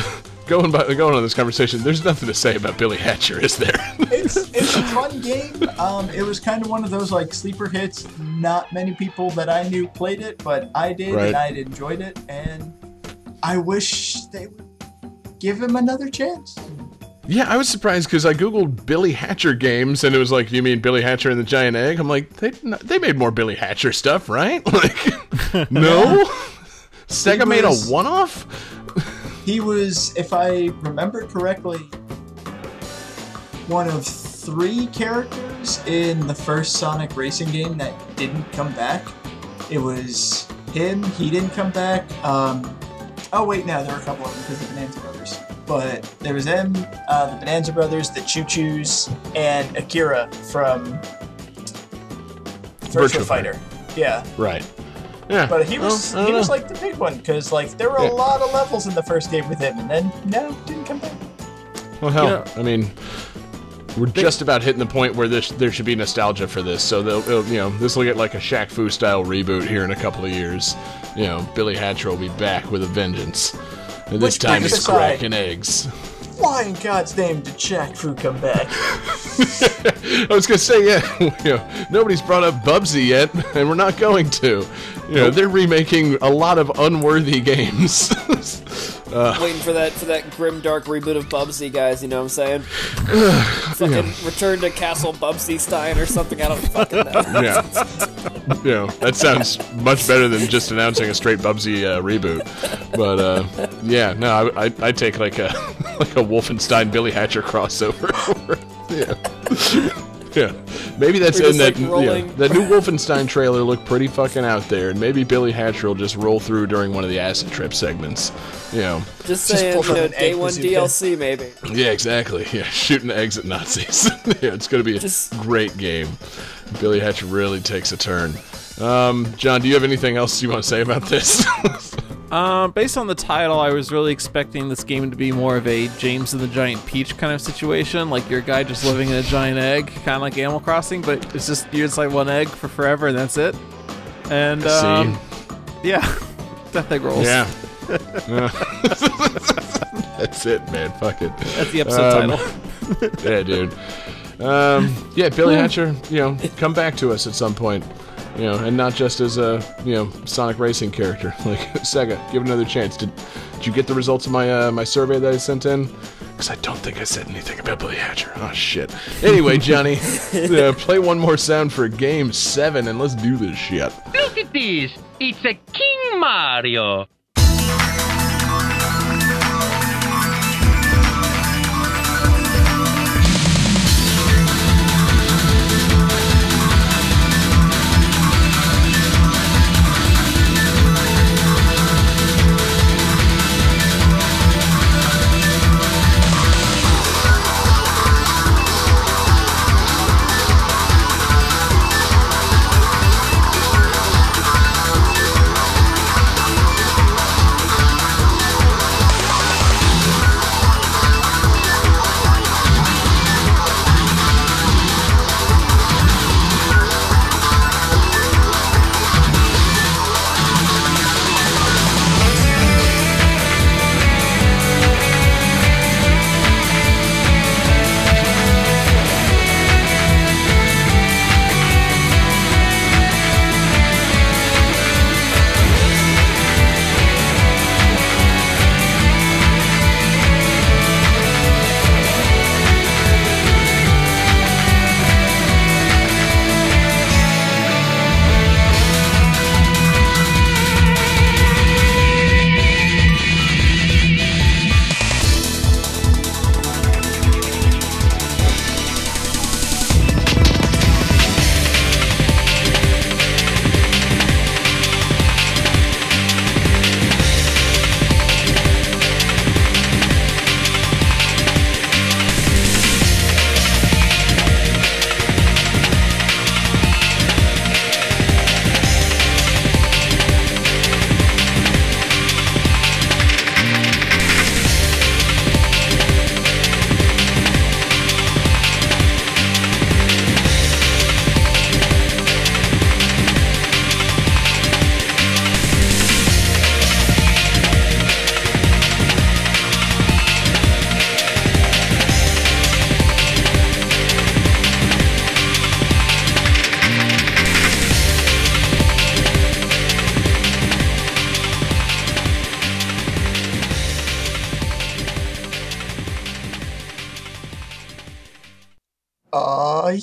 going by, going on this conversation, there's nothing to say about Billy Hatcher, is there? it's it's a fun game. Um, it was kind of one of those like sleeper hits. Not many people that I knew played it, but I did, Right. and I enjoyed it. And I wish they would give him another chance. yeah, I was surprised because I googled Billy Hatcher games, and it was like, you mean Billy Hatcher and the Giant Egg? I'm like, they they made more Billy Hatcher stuff, right? Like, no. Sega made a one-off. He was, if I remember correctly, one of three characters in the first Sonic racing game that didn't come back. It was him, he didn't come back. Um, oh, wait, no, there were a couple of them because of the Bonanza Brothers. But there was him, uh, the Bonanza Brothers, the ChuChus, and Akira from Virtua Virtua Fighter. Fighter. Yeah, Right. Yeah. but he was Well, he don't was uh. like the big one because like there were Yeah. a lot of levels in the first game with him, and then no, didn't come back. Well, hell, Yeah. I mean, we're just about hitting the point where this there should be nostalgia for this. So they'll, they'll you know, this will get like a Shaq Fu style reboot here in a couple of years. You know, Billy Hatcher will be back with a vengeance. And this time brings it's us aside- cracking eggs. Why in God's name did Shaq Fu come back? I was gonna say, yeah, you know, nobody's brought up Bubsy yet, and we're not going to. You know, they're remaking a lot of unworthy games. waiting for that for that grim dark reboot of Bubsy, guys. You know what I'm saying? fucking return to Castle Bubsy Stein or something. I don't fucking know. yeah. you know, that sounds much better than just announcing a straight Bubsy uh, reboot. But uh, yeah, no, I, I I take like a like a Wolfenstein Billy Hatcher crossover. yeah. Yeah, maybe that's We're in that. like, Yeah, that new Wolfenstein trailer looked pretty fucking out there, and maybe Billy Hatcher will just roll through during one of the acid trip segments. You know, Just Just saying, pulls you know, an day egg one bazooka. DLC maybe. yeah, exactly. Yeah, shooting eggs at Nazis. yeah, it's gonna be a Just- great game. Billy Hatcher really takes a turn. Um, John, do you have anything else you want to say about this? Um, based on the title, I was really expecting this game to be more of a James and the Giant Peach kind of situation, like you're guy just living in a giant egg, kind of like Animal Crossing, but it's just you're just like one egg for forever, and that's it. And um, yeah, Death Egg rolls. yeah. That's it, man. Fuck it. that's the episode Um, title. Yeah, dude. Um, yeah, Billy Hatcher, you know, come back to us at some point. You know, and not just as a, you know, Sonic Racing character. Like, Sega, give it another chance. Did, did you get the results of my uh, my survey that I sent in? Because I don't think I said anything about Billy Hatcher. Oh, shit. Anyway, Johnny, uh, play one more sound for Game 7 and let's do this shit. Look at this. It's a King Mario.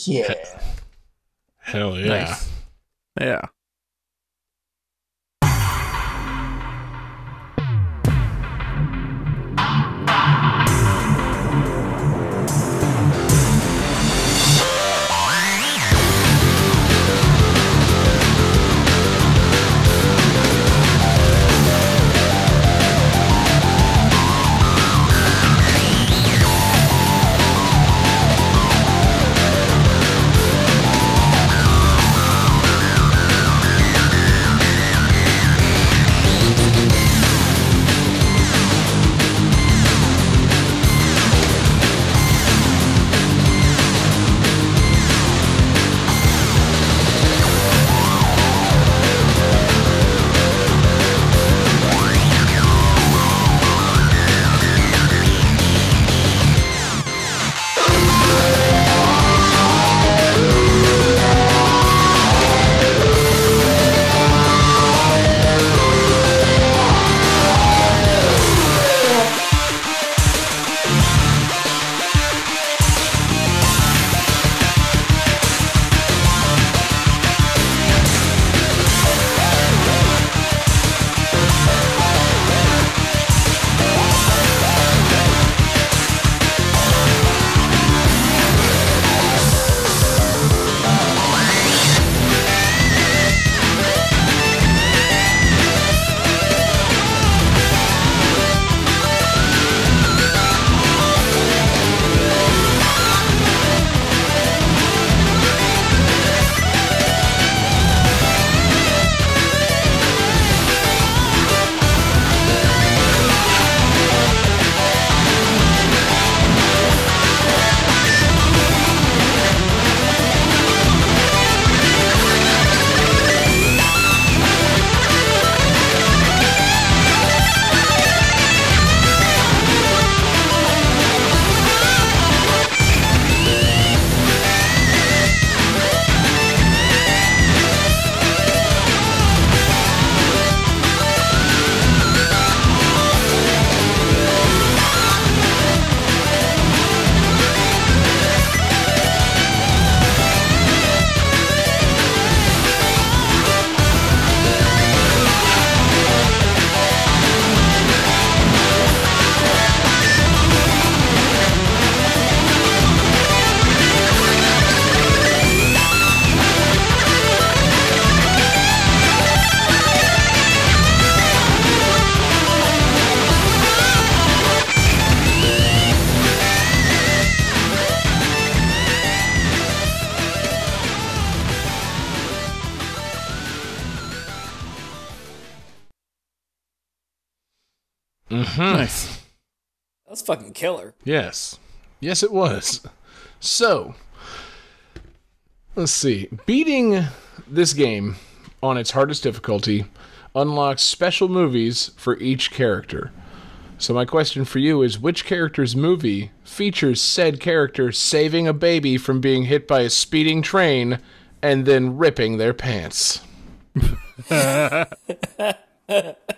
Yeah. That's fucking killer. Yes. Yes, it was. So, let's see. Beating this game on its hardest difficulty unlocks special movies for each character. So, my question for you is which character's movie features said character saving a baby from being hit by a speeding train and then ripping their pants?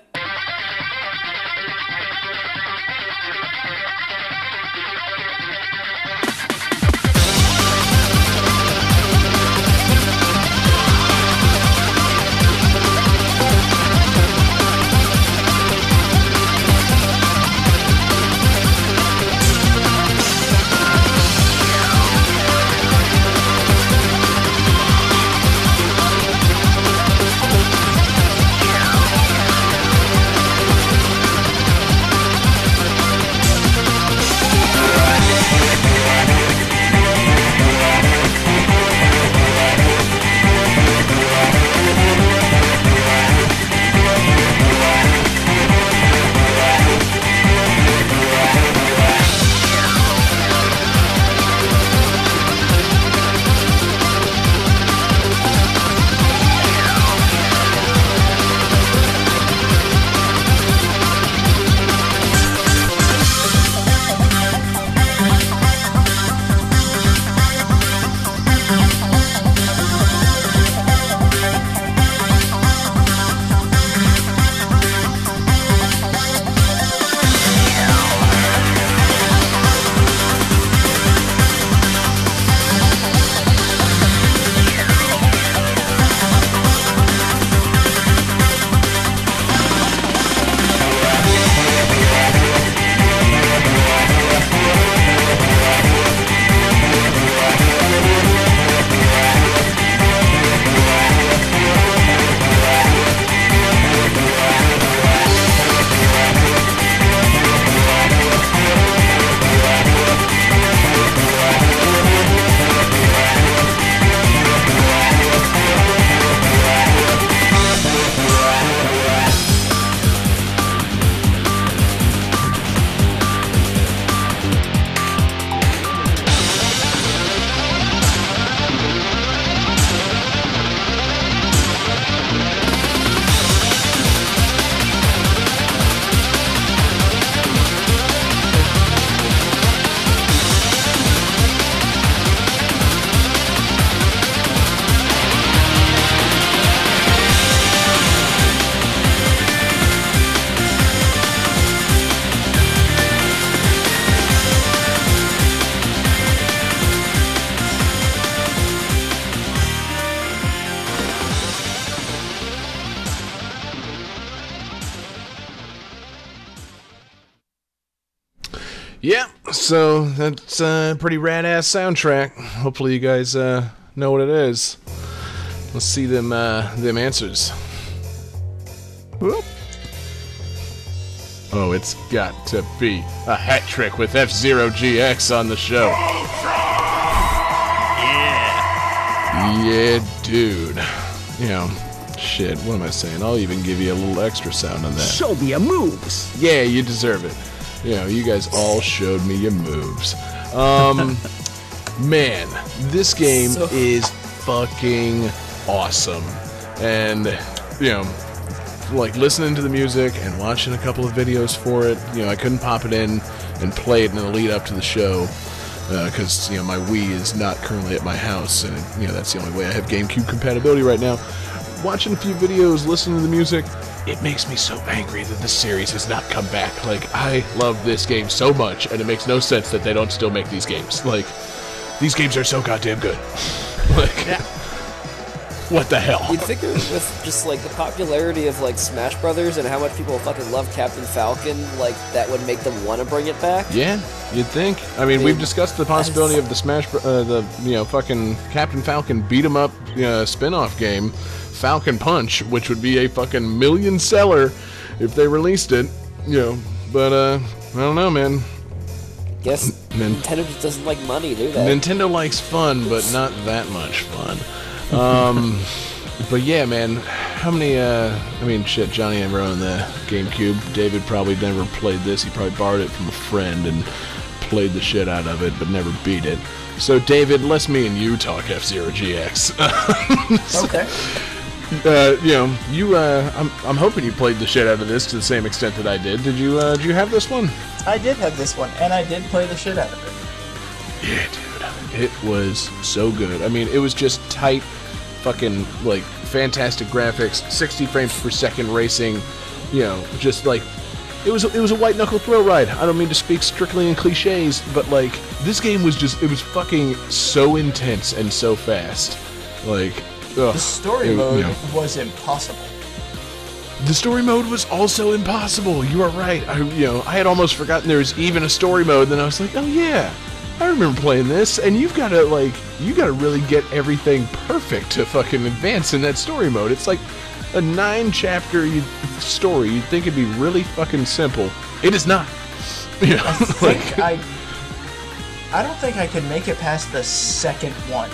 pretty rad ass soundtrack. Hopefully, you guys uh, know what it is. Let's see them uh, them answers. Whoop. Oh, it's got to be a hat trick with F Zero GX on the show. Yeah. Yeah, dude. You know, shit, what am I saying? I'll even give you a little extra sound on that. Show me your moves. Yeah, you deserve it. You know, you guys all showed me your moves. Um, man, this game So- is fucking awesome. And, you know, like listening to the music and watching a couple of videos for it, you know, I couldn't pop it in and play it in the lead up to the show because, you know, my Wii is not currently at my house and, you know, that's the only way I have GameCube compatibility right now. Watching a few videos, listening to the music, it makes me so angry that this series has not come back. Like, I love this game so much, and it makes no sense that they don't still make these games. Like, these games are so goddamn good. like, what the hell? You'd figure with just like the popularity of like Smash Brothers and how much people fucking love Captain Falcon, like that would make them want to bring it back. Yeah, you'd think. I mean, we've discussed the possibility of the Smash, Bro- uh, the you know, fucking Captain Falcon beat 'em up uh, spin-off game, Falcon Punch, which would be a fucking million seller if they released it. You know, but uh, I don't know, man. Guess Nin- Nintendo just doesn't like money, do they? Nintendo likes fun, but not that much fun. Um, but yeah, man, how many? Uh, I mean, shit, Johnny never owned the GameCube. David probably never played this. He probably borrowed it from a friend and played the shit out of it, but never beat it. So, David, let's me and you talk F Zero GX. Okay. uh, you know, you. Uh, I'm, I'm hoping you played the shit out of this to the same extent that I did. Did you? Uh, did you have this one? I did have this one, and I did play the shit out of it. Yeah, dude. It was so good. I mean, it was just tight, fucking, like, fantastic graphics, 60 frames per second racing, you know, just like. It was, it was a white knuckle thrill ride. I don't mean to speak strictly in cliches, but like this game was just it was fucking so intense and so fast. Like ugh, The story it- mode you know. was impossible. The story mode was also impossible. You are right. I, you know, I had almost forgotten there was even a story mode. Then I was like, oh yeah, I remember playing this. And you've got to like, you got to really get everything perfect to fucking advance in that story mode. It's like a nine chapter you- story. You'd think it'd be really fucking simple. It is not. You know, I like, think I. I don't think I could make it past the second one.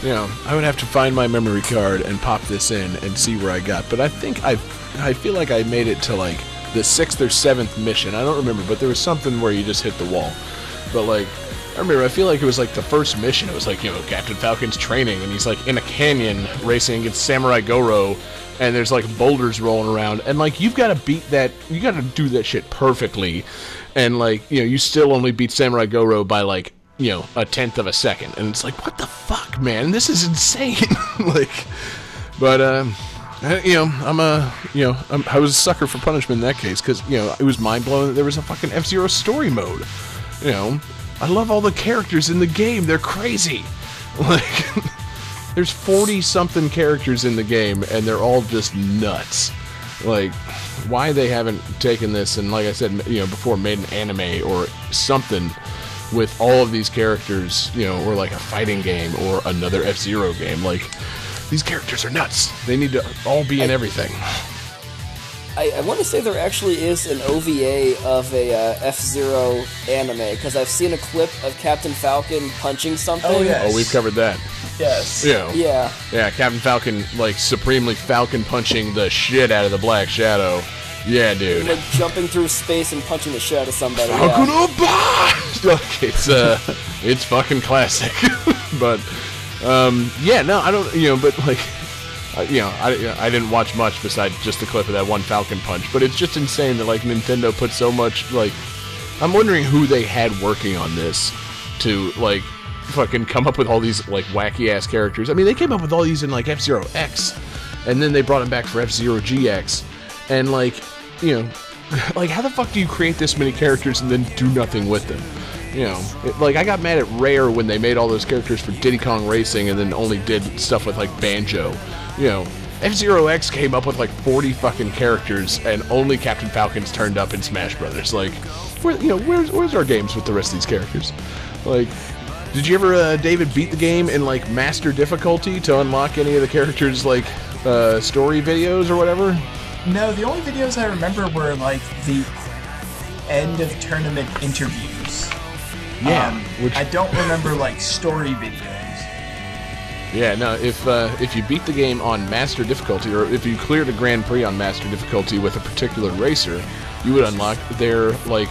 you know, I would have to find my memory card and pop this in and see where I got. But I think I, I feel like I made it to like the sixth or seventh mission. I don't remember, but there was something where you just hit the wall. But like, I remember, I feel like it was like the first mission. It was like you know Captain Falcon's training, and he's like in a canyon racing against Samurai Goro, and there's like boulders rolling around, and like you've got to beat that, you got to do that shit perfectly, and like you know you still only beat Samurai Goro by like you know a tenth of a second, and it's like what the fuck, man, this is insane, like, but um. You know, I'm a, you know, I'm, I was a sucker for punishment in that case because you know it was mind blowing that there was a fucking F Zero story mode. You know, I love all the characters in the game. They're crazy. Like, there's 40 something characters in the game, and they're all just nuts. Like, why they haven't taken this and, like I said, you know, before made an anime or something with all of these characters, you know, or like a fighting game or another F Zero game. Like, these characters are nuts. They need to all be in everything. I, I want to say there actually is an OVA of a uh, F Zero anime because I've seen a clip of Captain Falcon punching something. Oh, yeah. Oh, we've covered that. Yes. You know. Yeah. Yeah, Captain Falcon, like, supremely Falcon punching the shit out of the Black Shadow. Yeah, dude. Like jumping through space and punching the shit out of somebody. Falcon Yeah. Oba! It's, uh, it's fucking classic. but, um, yeah, no, I don't, you know, but, like, you know, I, I didn't watch much besides just the clip of that one Falcon punch, but it's just insane that, like, Nintendo put so much, like, I'm wondering who they had working on this to, like, fucking come up with all these, like, wacky ass characters. I mean, they came up with all these in, like, F Zero X, and then they brought them back for F Zero GX, and, like, you know, like, how the fuck do you create this many characters and then do nothing with them? You know, it, like, I got mad at Rare when they made all those characters for Diddy Kong Racing and then only did stuff with, like, Banjo. You know, F Zero X came up with like 40 fucking characters, and only Captain Falcon's turned up in Smash Brothers. Like, where, you know, where's where's our games with the rest of these characters? Like, did you ever, uh, David, beat the game in like master difficulty to unlock any of the characters' like uh, story videos or whatever? No, the only videos I remember were like the end of tournament interviews. Yeah, Um, which- I don't remember like story videos. Yeah, no. If uh, if you beat the game on master difficulty, or if you cleared a Grand Prix on master difficulty with a particular racer, you would unlock their like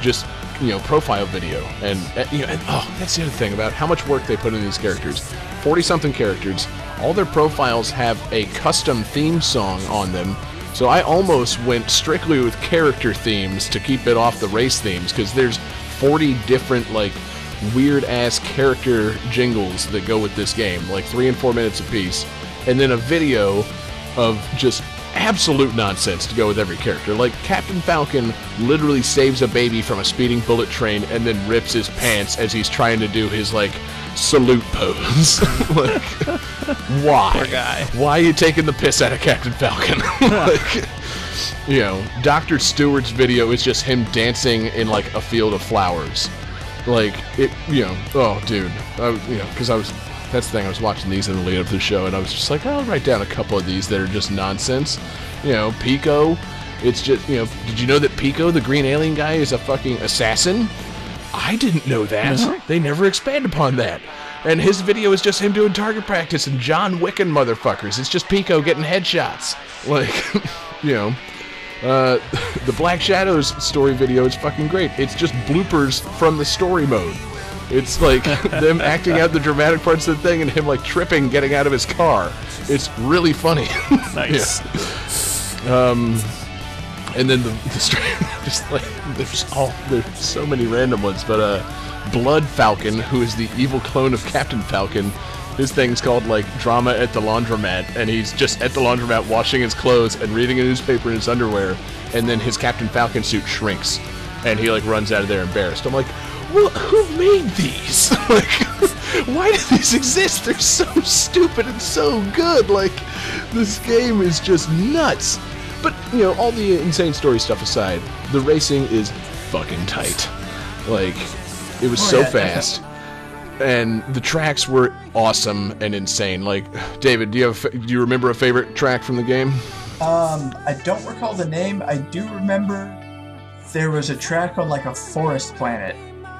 just you know profile video, and uh, you know, and, oh, that's the other thing about how much work they put in these characters. Forty something characters. All their profiles have a custom theme song on them. So I almost went strictly with character themes to keep it off the race themes because there's 40 different like weird ass character jingles that go with this game, like three and four minutes apiece, and then a video of just absolute nonsense to go with every character. Like Captain Falcon literally saves a baby from a speeding bullet train and then rips his pants as he's trying to do his like salute pose. like, why? Poor guy. Why are you taking the piss out of Captain Falcon? like, you know, Dr. Stewart's video is just him dancing in like a field of flowers. Like it, you know. Oh, dude, I, you know, because I was. That's the thing. I was watching these in the lead up to the show, and I was just like, I'll write down a couple of these that are just nonsense. You know, Pico. It's just, you know, did you know that Pico, the green alien guy, is a fucking assassin? I didn't know that. They never expand upon that. And his video is just him doing target practice and John wick and motherfuckers. It's just Pico getting headshots. Like, you know. Uh, the Black Shadows story video is fucking great. It's just bloopers from the story mode. It's like them acting out the dramatic parts of the thing and him like tripping getting out of his car. It's really funny. Nice. and then the, the just like there's all there's so many random ones but uh blood falcon who is the evil clone of captain falcon his thing's called like drama at the laundromat and he's just at the laundromat washing his clothes and reading a newspaper in his underwear and then his captain falcon suit shrinks and he like runs out of there embarrassed. I'm like well who made these? Like why do these exist? They're so stupid and so good. Like this game is just nuts. But you know, all the insane story stuff aside, the racing is fucking tight. Like, it was Oh, so yeah, fast, and the tracks were awesome and insane. Like, David, do you have do you remember a favorite track from the game? Um, I don't recall the name. I do remember there was a track on like a forest planet.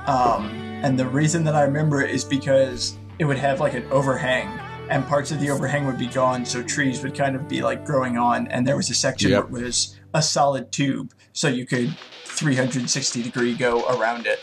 Um, and the reason that I remember it is because it would have like an overhang, and parts of the overhang would be gone, so trees would kind of be like growing on. And there was a section Yep. that was a solid tube, so you could 360 degree go around it.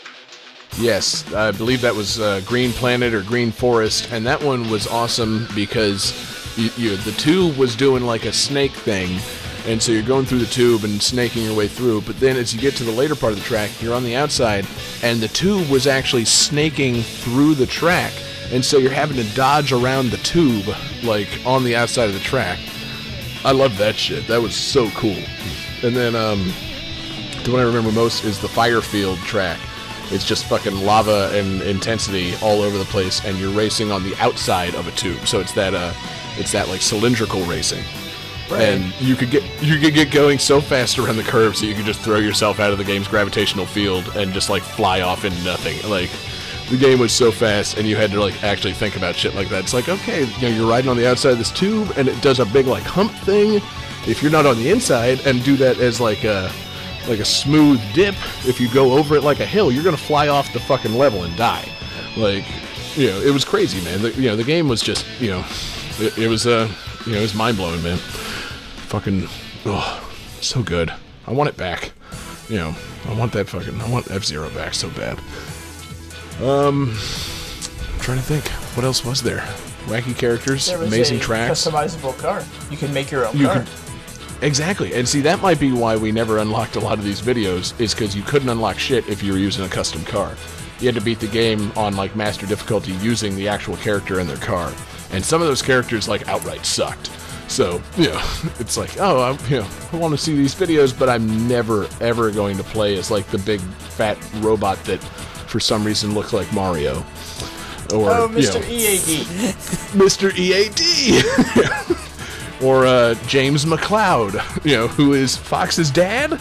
Yes, I believe that was uh, Green Planet or Green Forest, and that one was awesome because you, you, the tube was doing like a snake thing, and so you're going through the tube and snaking your way through. But then as you get to the later part of the track, you're on the outside, and the tube was actually snaking through the track, and so you're having to dodge around the tube like on the outside of the track. I love that shit. That was so cool. And then um, the one I remember most is the Firefield track. It's just fucking lava and intensity all over the place, and you're racing on the outside of a tube. So it's that uh, it's that like cylindrical racing. And you could get you could get going so fast around the curves that you could just throw yourself out of the game's gravitational field and just like fly off into nothing. Like the game was so fast, and you had to like actually think about shit like that. It's like okay, you know, you're riding on the outside of this tube, and it does a big like hump thing. If you're not on the inside and do that as like a like a smooth dip, if you go over it like a hill, you're gonna fly off the fucking level and die. Like, you know, it was crazy, man. The, you know, the game was just, you know, it, it was, uh, you know, it was mind blowing, man. Fucking, oh, so good. I want it back. You know, I want that fucking, I want F Zero back so bad. Um, I'm trying to think, what else was there? Wacky characters, amazing a tracks. customizable car. You can make your own You car. could- Exactly. And see, that might be why we never unlocked a lot of these videos, is because you couldn't unlock shit if you were using a custom car. You had to beat the game on, like, master difficulty using the actual character in their car. And some of those characters, like, outright sucked. So, you know, it's like, oh, I, you know, I want to see these videos, but I'm never, ever going to play as, like, the big, fat robot that, for some reason, looks like Mario. Or, Oh, you Mr. know, EAD. Mr. EAD. or uh, James McCloud, you know, who is Fox's dad,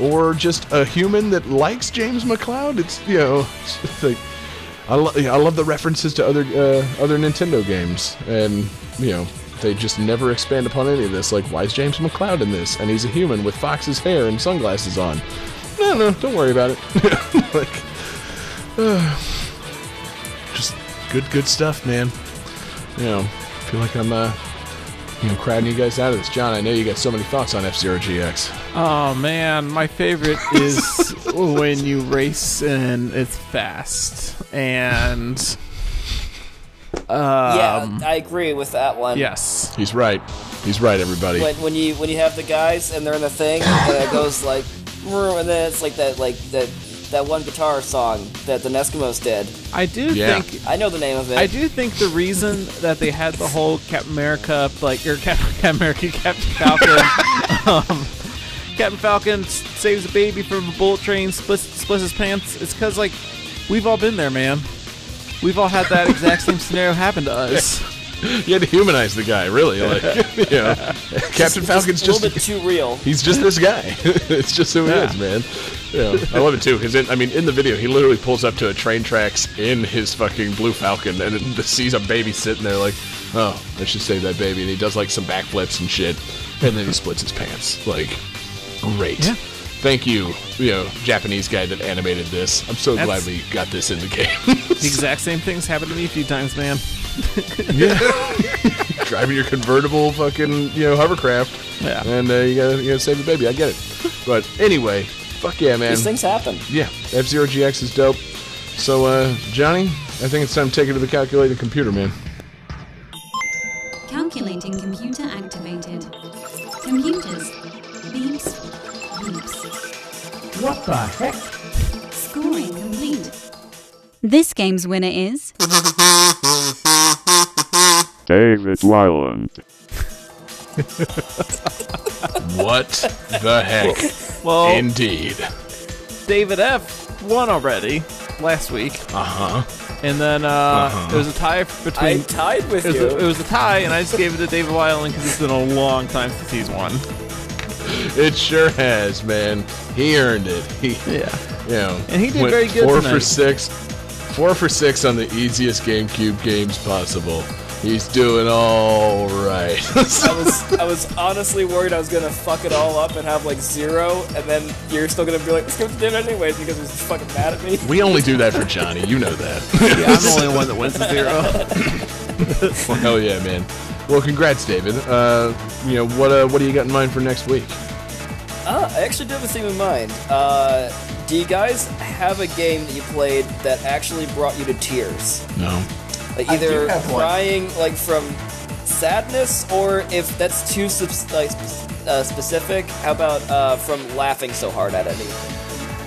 or just a human that likes James McCloud. It's you know, it's like I, lo- I love the references to other uh, other Nintendo games, and you know they just never expand upon any of this. Like, why is James McCloud in this? And he's a human with Fox's hair and sunglasses on. No, no, don't worry about it. like, uh, just good, good stuff, man. You know, feel like I'm uh, you know, crowding you guys out of this. John, I know you got so many thoughts on F Zero GX. Oh man, my favorite is when you race and it's fast and yeah, um, I agree with that one. yes. He's right. He's right, everybody. When, when you when you have the guys and they're in the thing and it goes like, and then it's like that like that that one guitar song that the Eskimos did. I do Yeah. think I know the name of it. I do think the reason that they had the whole Captain America, like or Cap- Captain America, Captain Falcon, um, Captain Falcon saves a baby from a bullet train, splits splits his pants. It's because like we've all been there, man. We've all had that exact same scenario happen to us. You had to humanize the guy, really. Like, you know, Captain Falcon's just a little bit too real. He's just this guy. it's just who he is, man. Yeah, I love it too. Because I mean, in the video, he literally pulls up to a train tracks in his fucking blue Falcon, and then sees a baby sitting there, like, oh, let's just save that baby. And he does like some backflips and shit, and then he splits his pants. Like, great. Yeah. Thank you, you know, Japanese guy that animated this. I'm so glad we got this in the game. The exact same things happened to me a few times, man. Yeah. Driving your convertible fucking you know hovercraft Yeah. and uh, you gotta you gotta save the baby i get it but anyway fuck yeah man These things happen. yeah f-zero gx is dope so uh johnny i think it's time to take it to the calculating computer man Calculating computer activated. Computers. What the heck? Scoring complete. This game's winner is David Weiland. what the heck Well, indeed David F won already last week, uh-huh and then uh, it was a tie between. I between. tied with It was, you. a, it was a tie, and I just gave it to David Weiland because it's been a long time since he's won. it sure has man he earned it he Yeah. you know And he did very good four tonight. for six four for six on the easiest gamecube games possible he's doing all right I was I was honestly worried I was gonna fuck it all up and have like zero, and then you're still gonna be like, let's go to dinner anyways because you're fucking mad at me. We only do that for Johnny. You know that. Yeah, I'm the only one that went to zero. well, hell yeah, man. Well, congrats, David. Uh, you know what? Uh, what do you got in mind for next week? Uh, I actually do have a theme in mind. Uh, do you guys have a game that you played that actually brought you to tears? No. Like either have one. crying like from sadness, or if that's too sp- like uh, specific, how about uh, from laughing so hard at it?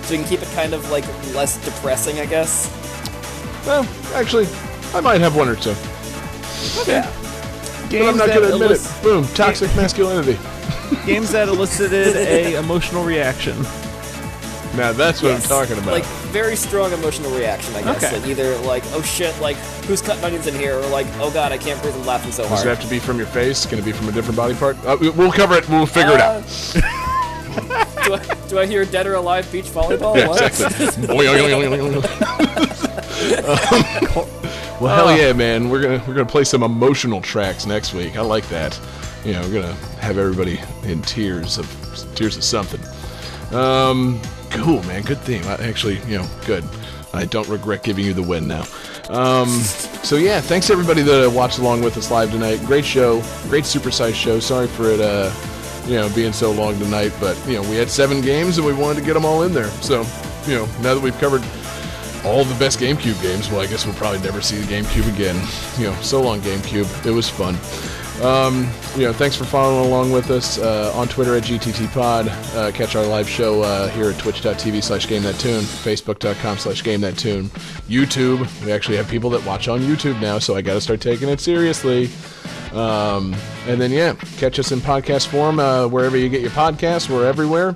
So you can keep it kind of like less depressing, I guess. Well, actually, I might have one or two, Yeah. But I'm not that going to admit it. Boom, toxic masculinity. games that elicited a emotional reaction. Now that's what Yes. I'm talking about. Like very strong emotional reaction, I guess. Okay. Like either like, oh shit, like who's cutting onions in here, or like, oh god, I can't breathe, I'm laughing so hard. Does hard. it have to be from your face? Can it be from a different body part? Uh, we- we'll cover it. We'll figure it out. Uh, do, I, do I hear dead or alive beach volleyball? Yeah, What? exactly. Um, well, hell yeah, man. We're gonna we're gonna play some emotional tracks next week. I like that. You know, we're gonna have everybody in tears of tears of something. Um, cool, man. Good theme. I, actually, you know, good. I don't regret giving you the win now. Um, so yeah, thanks everybody that uh, watched along with us live tonight. Great show, great supersized show. Sorry for it, uh, you know, being so long tonight, but you know, we had seven games and we wanted to get them all in there. So, you know, now that we've covered all the best GameCube games, well, I guess we'll probably never see the GameCube again. You know, so long GameCube. It was fun. Um, you know, thanks for following along with us uh, on Twitter at GTTPod. Uh, catch our live show uh, here at twitch.tv slash GameThatTune, facebook.com slash GameThatTune, YouTube. We actually have people that watch on YouTube now, so I got to start taking it seriously. Um, and then, yeah, catch us in podcast form uh, wherever you get your podcasts. We're everywhere.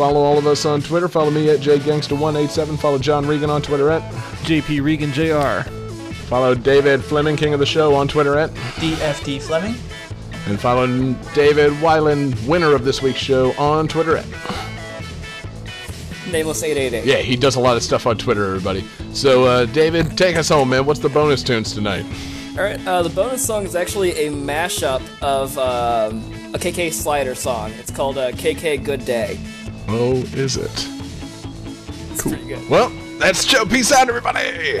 Follow all of us on Twitter. Follow me at JGangster187. Follow John Regan on Twitter at. JP Regan Jr. Follow David Fleming, King of the Show, on Twitter at. DFD Fleming. And follow David Weiland, winner of this week's show, on Twitter at Nameless 888. Yeah, he does a lot of stuff on Twitter, everybody. So, uh, David, take us home, man. What's the bonus tunes tonight? All right, uh, the bonus song is actually a mashup of um, a KK Slider song. It's called uh, KK Good Day. Oh, is it? Pretty. Well, that's Joe. Peace out, everybody.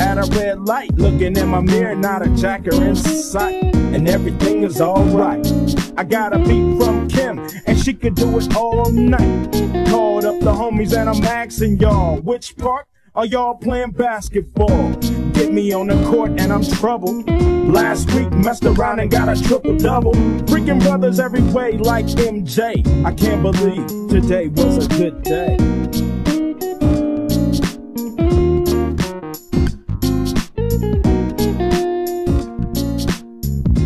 at a red light, looking in my mirror, not a jacker in sight, and everything is alright. I got a beat from Kim, and she could do it all night. Called up the homies, and I'm asking y'all, which part are y'all playing basketball? Get me on the court, and I'm troubled. Last week, messed around and got a triple double. Freaking brothers every way, like MJ. I can't believe today was a good day.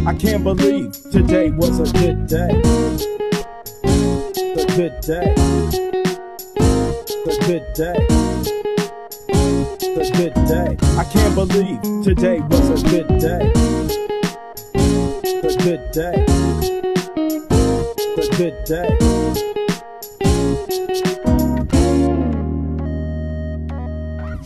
I can't believe today was a good day. A good day. A good day. A good day. I can't believe today was a good day. A good day. A good day.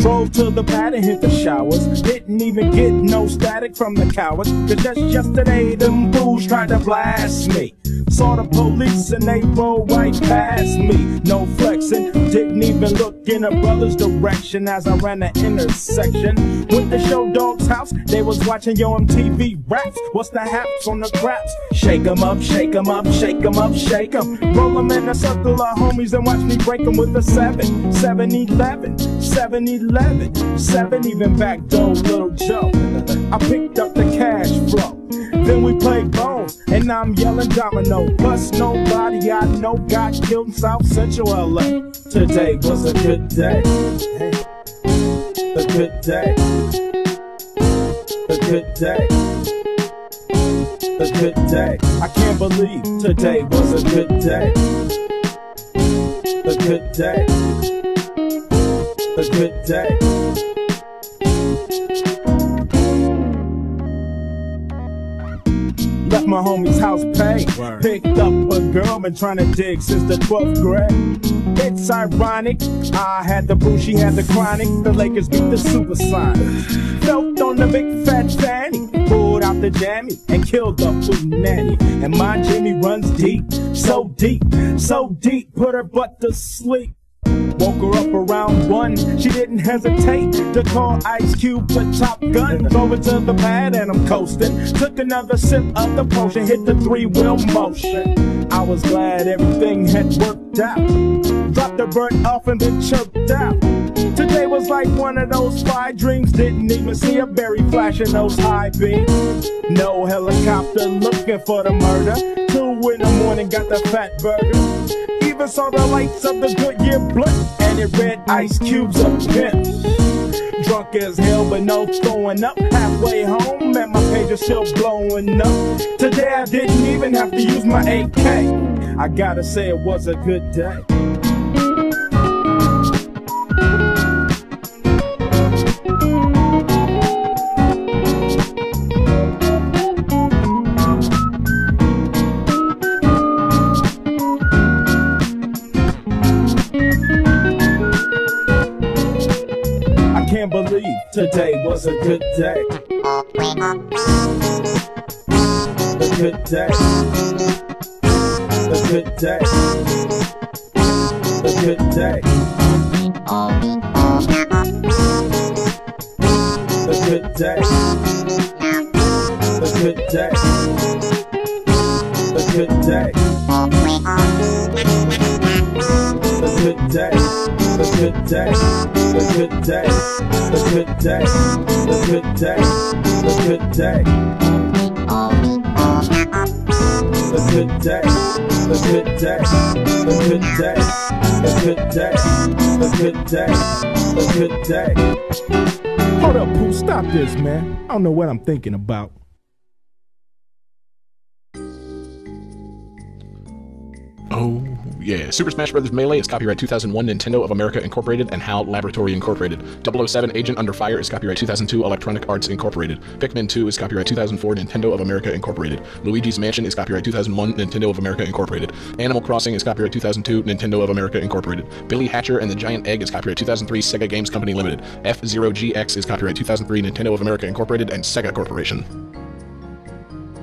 Drove to the pad and hit the showers. Didn't even get no static from the cowards. Cause just yesterday, them fools tried to blast me. Saw the police and they rolled right past me. No flexing, didn't even look in a brother's direction as I ran the intersection. Went to Short Dog's house, they was watching Yo MTV raps. What's the haps on the craps? Shake 'em up, shake 'em up, shake 'em up, shake 'em. Roll 'em in a circle of homies and watch me break 'em with a 7, 7 11, 7 11, 7 even back door, little Joe. I picked up the cash flow. Then we played and I'm yelling domino. Plus, nobody I know got killed in South Central LA. Today was a good day. A good day. A good day. A good day. I can't believe today was a good day. A good day. A good day. Left my homie's house paid. Picked up a girl, been trying to dig since the 12th grade. It's ironic. I had the boo, she had the chronic. The Lakers beat the Supersonics. Felt on the big fat fanny. Pulled out the jammy and killed the food nanny. And my Jimmy runs deep, so deep, so deep. Put her butt to sleep. Woke her up around one. She didn't hesitate to call Ice Cube the top gun. Drove her to the pad and I'm coasting. Took another sip of the potion, hit the three wheel motion. I was glad everything had worked out. Dropped the bird off and then chirped out. Today was like one of those five dreams. Didn't even see a berry flashing those high beams. No helicopter looking for the murder. Two in the morning, got the fat burger even saw the lights of the Goodyear blunt, and it read Ice Cube's a pimp. Drunk as hell, but no throwing up. Halfway home, and my page is still blowing up. Today I didn't even have to use my AK. I gotta say it was a good day. Believe today was a good day. A good day. A good day. A good day. A good day. A good day. A good day. A good day. Good day, a good day, a good day, a good day, a good day. A good day, a good day, a good day, a good day, a good day, a good day. Hold up, Pooh, stop this, man. I don't know what I'm thinking about. Oh, yeah. Super Smash Bros. Melee is copyright 2001 Nintendo of America Incorporated and HAL Laboratory Incorporated. 007 Agent Under Fire is copyright 2002 Electronic Arts Incorporated. Pikmin 2 is copyright 2004 Nintendo of America Incorporated. Luigi's Mansion is copyright 2001 Nintendo of America Incorporated. Animal Crossing is copyright 2002 Nintendo of America Incorporated. Billy Hatcher and the Giant Egg is copyright 2003 Sega Games Company Limited. F-Zero GX is copyright 2003 Nintendo of America Incorporated and Sega Corporation.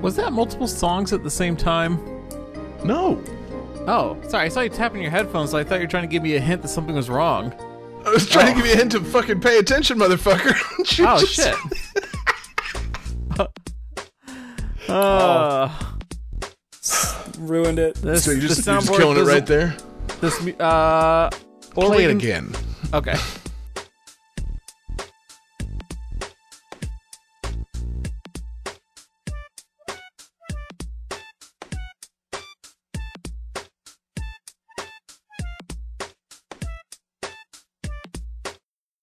Was that multiple songs at the same time? No. Oh, sorry. I saw you tapping your headphones. So I thought you were trying to give me a hint that something was wrong. I was trying to give you a hint to fucking pay attention, motherfucker. Oh Jesus. shit. Uh, Ruined it. this, So you're just, you're just killing it right there? This uh, or Play it again. Okay.